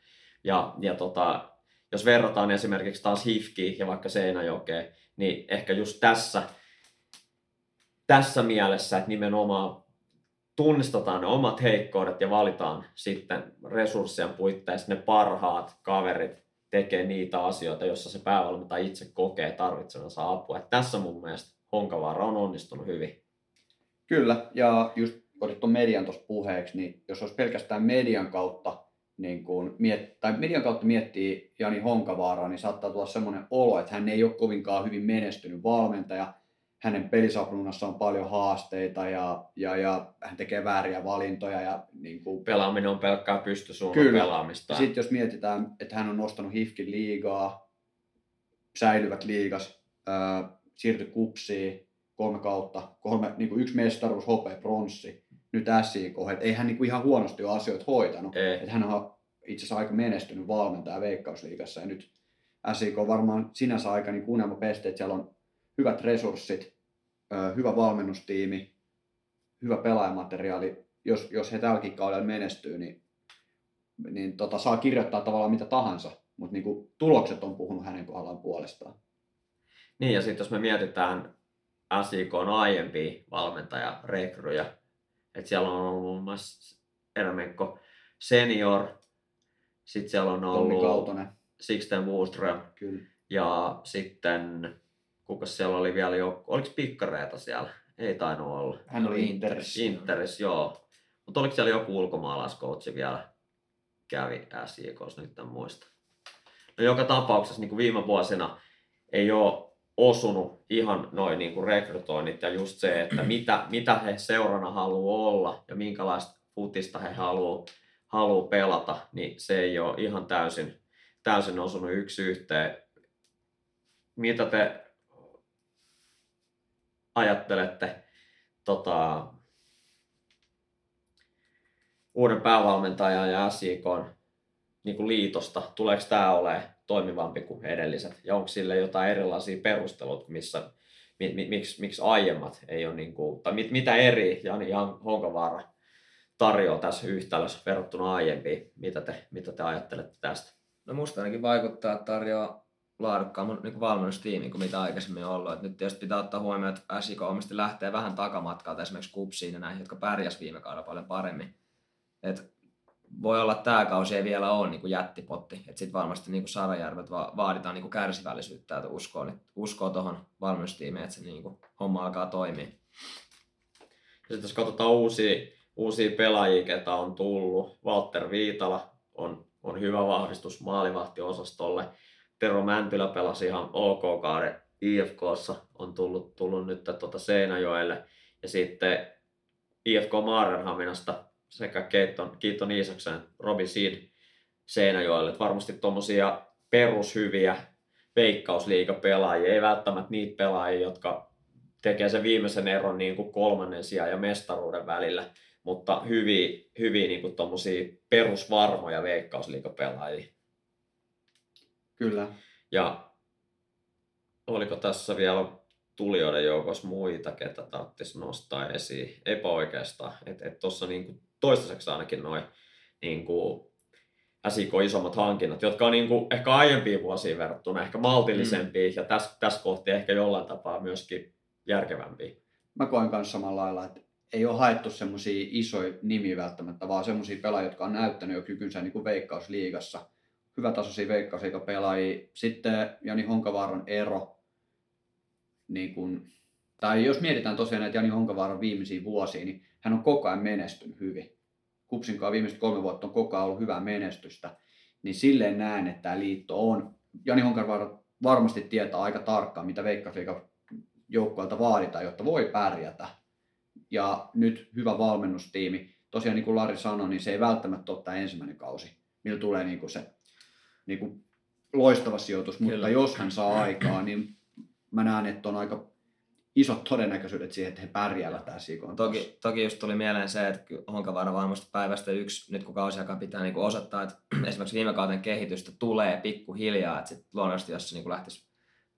Ja, ja tota, jos verrataan esimerkiksi taas Hifkiin ja vaikka Seinäjokeen, niin ehkä just tässä, tässä mielessä, että nimenomaan tunnistetaan ne omat heikkoudet ja valitaan sitten resurssien puitteissa ne parhaat kaverit tekee niitä asioita, joissa se päävalmentaja itse kokee tarvitsevansa apua. Et tässä mun mielestä Honkavaara on onnistunut hyvin. Kyllä, ja just otit tuon median tuossa puheeksi, niin jos olisi pelkästään median kautta niin kun miet, tai median kautta miettii Jani Honkavaaraa, niin saattaa tulla semmoinen olo, että hän ei ole kovinkaan hyvin menestynyt valmentaja. Hänen pelisapluunassa on paljon haasteita ja, ja, ja hän tekee vääriä valintoja. Ja, niin kuin, Pelaaminen on pelkkää pystysuunnan Kyllä. pelaamista. sitten jos mietitään, että hän on nostanut HIFKin liigaa, säilyvät liigas, ää, siirtyi kupsiin, kolme kautta, kolme, niin kuin yksi mestaruus, hopea, pronssi, nyt SIK, että ei hän niin kuin ihan huonosti ole asioita hoitanut. Ei. Että hän on itse asiassa aika menestynyt valmentaja Veikkausliigassa ja nyt SIK on varmaan sinänsä aika niin unelmapeste, että siellä on hyvät resurssit, hyvä valmennustiimi, hyvä pelaajamateriaali. Jos, jos he tälläkin kaudella menestyy, niin, niin tota, saa kirjoittaa tavallaan mitä tahansa, mutta niin tulokset on puhunut hänen kohdallaan puolestaan. Niin, ja sitten jos me mietitään SIK on aiempia valmentajarekryjä, että siellä on ollut muun muassa Ermenko senior, sitten siellä on Tommi ollut Kautonen, Sixten Wallström, kyllä. ja sitten kuka siellä oli vielä jo, oliko pikkareita siellä? Ei tainnut olla. Hän oli Interis. Interis. Interis, joo. Mutta oliko siellä joku ulkomaalaiskoutsi vielä kävi SJKs, nyt en muista. No joka tapauksessa niin kuin viime vuosina ei ole osunut ihan noin niin kuin rekrytoinnit ja just se, että mitä, mitä he seurana haluaa olla ja minkälaista futista he haluaa haluu pelata, niin se ei ole ihan täysin, täysin osunut yksi yhteen. Mitä te ajattelette tota, uuden päävalmentajan ja SJK niin kuin liitosta? Tuleeko tämä olemaan toimivampi kuin edelliset? Ja onko sille jotain erilaisia perusteluita, missä, mi, mi, miksi, miksi aiemmat ei ole, niin kuin, tai mit, mitä eri Jani Jan Honkavaara tarjoaa tässä yhtälössä verrattuna aiempiin? Mitä te, mitä te ajattelette tästä? No musta ainakin vaikuttaa, että tarjoaa laadukkaamman niin valmennustiimin kuin mitä aikaisemmin on ollut. Et nyt tietysti pitää ottaa huomioon, että SIK lähtee vähän takamatkalta esimerkiksi kupsiin ja näihin, jotka pärjäs viime kaudella paljon paremmin. Et voi olla, että tämä kausi ei vielä ole niin kuin jättipotti. Sitten varmasti niin kuin Sarajärvet va- vaaditaan niin kuin kärsivällisyyttä, että uskoo, niin uskoo tuohon valmennustiimiin, että se niin kuin homma alkaa toimia. Sitten jos katsotaan uusia, uusia pelaajia, ketä on tullut, Walter Viitala on, on hyvä vahvistus maalivahtiosastolle. Tero Mäntylä pelasi ihan OK kauden IFKssa, on tullut, tullut nyt tuota Seinäjoelle. Ja sitten IFK Maarenhaminasta sekä Keitton, Kiiton Iisaksen, Robin Seed Seinäjoelle. Et varmasti tuommoisia perushyviä veikkausliigapelaajia, ei välttämättä niitä pelaajia, jotka tekee sen viimeisen eron niin kuin kolmannen sijaan ja mestaruuden välillä, mutta hyviä, hyviä niin kuin perusvarmoja veikkausliigapelaajia. Kyllä. Ja oliko tässä vielä tulijoiden joukossa muita, ketä tarvitsisi nostaa esiin? Eipä oikeastaan. Että et tuossa niinku toistaiseksi ainakin noin niinku SIK isommat hankinnat, jotka on niinku ehkä aiempiin vuosiin verrattuna ehkä maltillisempia mm. ja tässä täs kohti ehkä jollain tapaa myöskin järkevämpiä. Mä koen kanssa samalla lailla, että ei ole haettu semmoisia isoja nimiä välttämättä, vaan semmoisia pelaajia, jotka on näyttänyt jo kykynsä niin kuin veikkausliigassa. Hyvätasoisia veikkausliigapelaajia. Sitten Jani Honkavaaran ero, niin kun, tai jos mietitään tosiaan näitä Jani Honkavaaran viimeisiä vuosia, niin hän on koko ajan menestynyt hyvin. Kupsinkaan viimeiset kolme vuotta on koko ajan ollut hyvää menestystä. Niin silleen näen, että tämä liitto on. Jani Honkavaara varmasti tietää aika tarkkaan, mitä Veikkausliiga joukkoilta vaaditaan, jotta voi pärjätä. Ja nyt hyvä valmennustiimi. Tosiaan niin kuin Lari sanoi, niin se ei välttämättä ole tämä ensimmäinen kausi, millä tulee niin kuin se niin kuin loistava sijoitus, mutta Kyllä. jos hän saa aikaa, niin mä näen, että on aika isot todennäköisyydet siihen, että he pärjäävät tässä Sikon Toki, toki just tuli mieleen se, että Honkavaara varmasti päivästä yksi, nyt kun kausi alkaa pitää niin osoittaa, että esimerkiksi viime kauden kehitystä tulee pikkuhiljaa, että sitten luonnollisesti jos se niin lähtisi,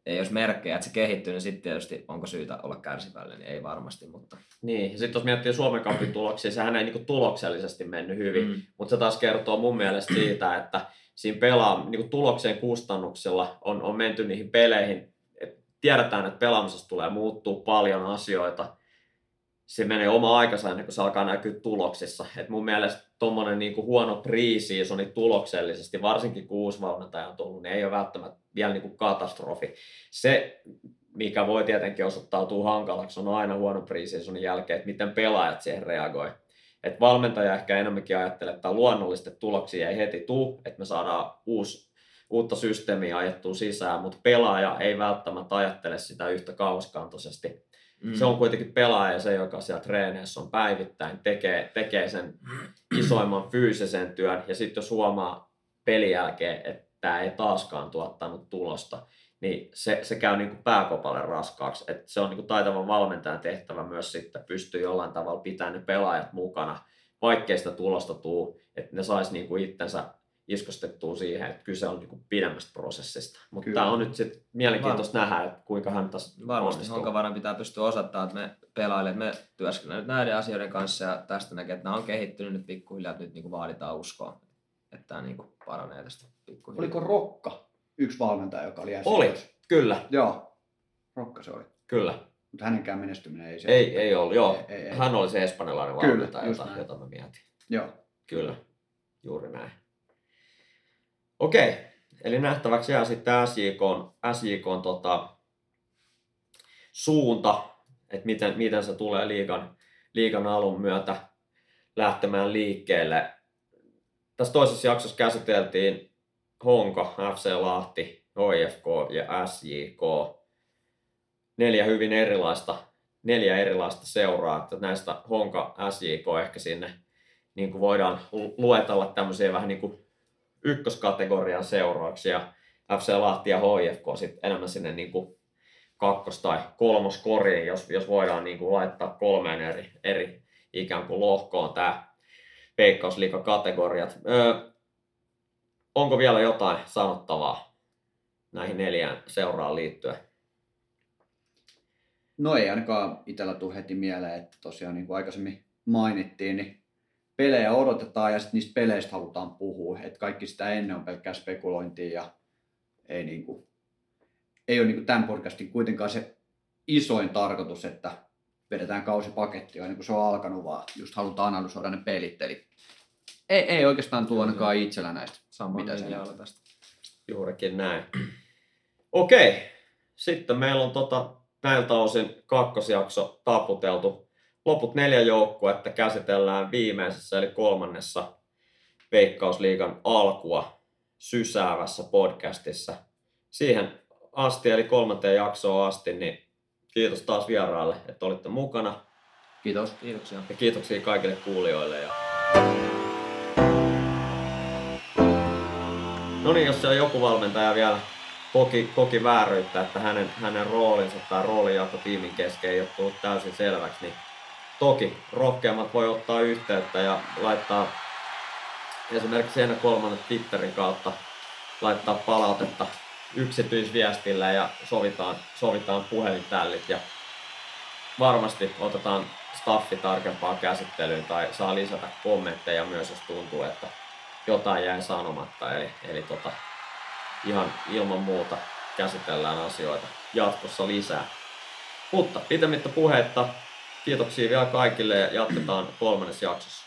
ei olisi merkkejä, että se kehittyy, niin sitten tietysti onko syytä olla kärsivällinen, niin ei varmasti, mutta Niin, ja sitten jos miettii Suomen Cupin tuloksia, sehän ei niinku tuloksellisesti mennyt hyvin, Mm. mutta se taas kertoo mun mielestä siitä, että siinä pelaa niinku tuloksen kustannuksella on, on menty niihin peleihin. Et tiedetään, että pelaamisessa tulee muuttuu paljon asioita. Se menee oma aikansa ennen kuin se alkaa näkyä tuloksissa. Et mun mielestä tuommoinen niinku huono pre-seasoni tuloksellisesti, varsinkin kun uusi valmentaja on tullut, niin ei ole välttämättä vielä niinku katastrofi. Se, mikä voi tietenkin osoittautua hankalaksi, on aina huono pre-seasonin jälkeen, että miten pelaajat siihen reagoi. Et valmentaja ehkä enemmänkin ajattelee, että luonnollisesti tuloksia ei heti tuu, että me saadaan uusi, uutta systeemiä ajettua sisään, mutta pelaaja ei välttämättä ajattele sitä yhtä kauaskantoisesti. Mm. Se on kuitenkin pelaaja se, joka siellä treeneissä on päivittäin, tekee, tekee sen isoimman fyysisen työn ja sitten jos huomaa pelin jälkeen, että tämä ei taaskaan tuottanut tulosta, niin se, se käy niin kuin pääkopalle raskaaksi. Et se on niin kuin taitavan valmentajan tehtävä myös sitten pystyy jollain tavalla pitämään ne pelaajat mukana, vaikkei sitä tulosta tuu, että ne sais niin kuin itsensä iskostettua siihen, että kyse on niin kuin pidemmästä prosessista. Mutta tämä on nyt sitten mielenkiintoista nähdä, että kuinka hän tässä varmasti onnistuu. Honkavaaran pitää pystyä osoittamaan, että me pelaajille, me työskennellään nyt näiden asioiden kanssa ja tästä näkee, että nämä on kehittynyt nyt pikkuhiljaa, että nyt niin kuin vaaditaan uskoa, että tämä niin kuin paranee tästä pikkuhiljaa. Oliko Rokka yksi valmentaja, joka oli Oli, SJK:ssa? kyllä, Joo, Rokka se oli. kyllä. Mutta hänenkään menestyminen ei se Ei, ei ollut, joo. Ei, ei, ei. Hän oli se espanjalainen valmentaja, jota, jota mä mietin. Joo. Kyllä, juuri näin. Okei, eli nähtäväksi jää sitten SJK, SJK tota, suunta että miten, miten se tulee liigan, liigan alun myötä lähtemään liikkeelle. Tässä toisessa jaksossa käsiteltiin Honka, FC Lahti, OIFK ja SJK. Neljä hyvin erilaista, neljä erilaista seuraa. Että näistä Honka, SJK ehkä sinne niin kuin voidaan luetella tämmöisiä vähän niin kuin ykköskategorian seurauksia. Ja FC Lahti ja HIFK sitten enemmän sinne niin kuin kakkos- tai kolmoskoriin, jos, jos voidaan niin kuin laittaa kolmeen eri, eri ikään kuin lohkoon tämä veikkausliikakategoriat. Öö, onko vielä jotain sanottavaa näihin neljään seuraan liittyen? No ei ainakaan itsellä tule heti mieleen, että tosiaan niin kuin aikaisemmin mainittiin, niin pelejä odotetaan ja sitten niistä peleistä halutaan puhua. Että kaikki sitä ennen on pelkkää spekulointia ja ei, niin kuin, ei ole niin kuin tämän podcastin kuitenkaan se isoin tarkoitus, että vedetään kausipaketti niin kuin se on alkanut, vaan just halutaan analysoida ne pelit. Eli ei, ei oikeastaan tule ainakaan itsellä näistä. Sama mitä se linjalla tästä. Juurikin näin. Okei, sitten meillä on tota, näiltä osin kakkosjakso taputeltu. Loput neljä joukkuetta käsitellään viimeisessä eli kolmannessa Veikkausliigan alkua sysäävässä podcastissa. Siihen asti eli kolmanteen jaksoon asti, niin kiitos taas vieraalle, että olitte mukana. Kiitos. Kiitoksia. Ja kiitoksia kaikille kuulijoille. Ja... No niin, jos siellä joku valmentaja vielä koki, koki vääryyttä, että hänen, hänen roolinsa tai roolijako tiimin kesken ei ole tullut täysin selväksi, niin toki rohkeammat voi ottaa yhteyttä ja laittaa esimerkiksi ennen kolmannen Twitterin kautta laittaa palautetta yksityisviestillä ja sovitaan, sovitaan puhelintällit ja varmasti otetaan staffi tarkempaan käsittelyyn tai saa lisätä kommentteja myös, jos tuntuu, että jotain jäi sanomatta. Eli, eli tota, ihan ilman muuta käsitellään asioita jatkossa lisää. Mutta pitemmittä puhetta, kiitoksia vielä kaikille ja jatketaan kolmannessa jaksossa.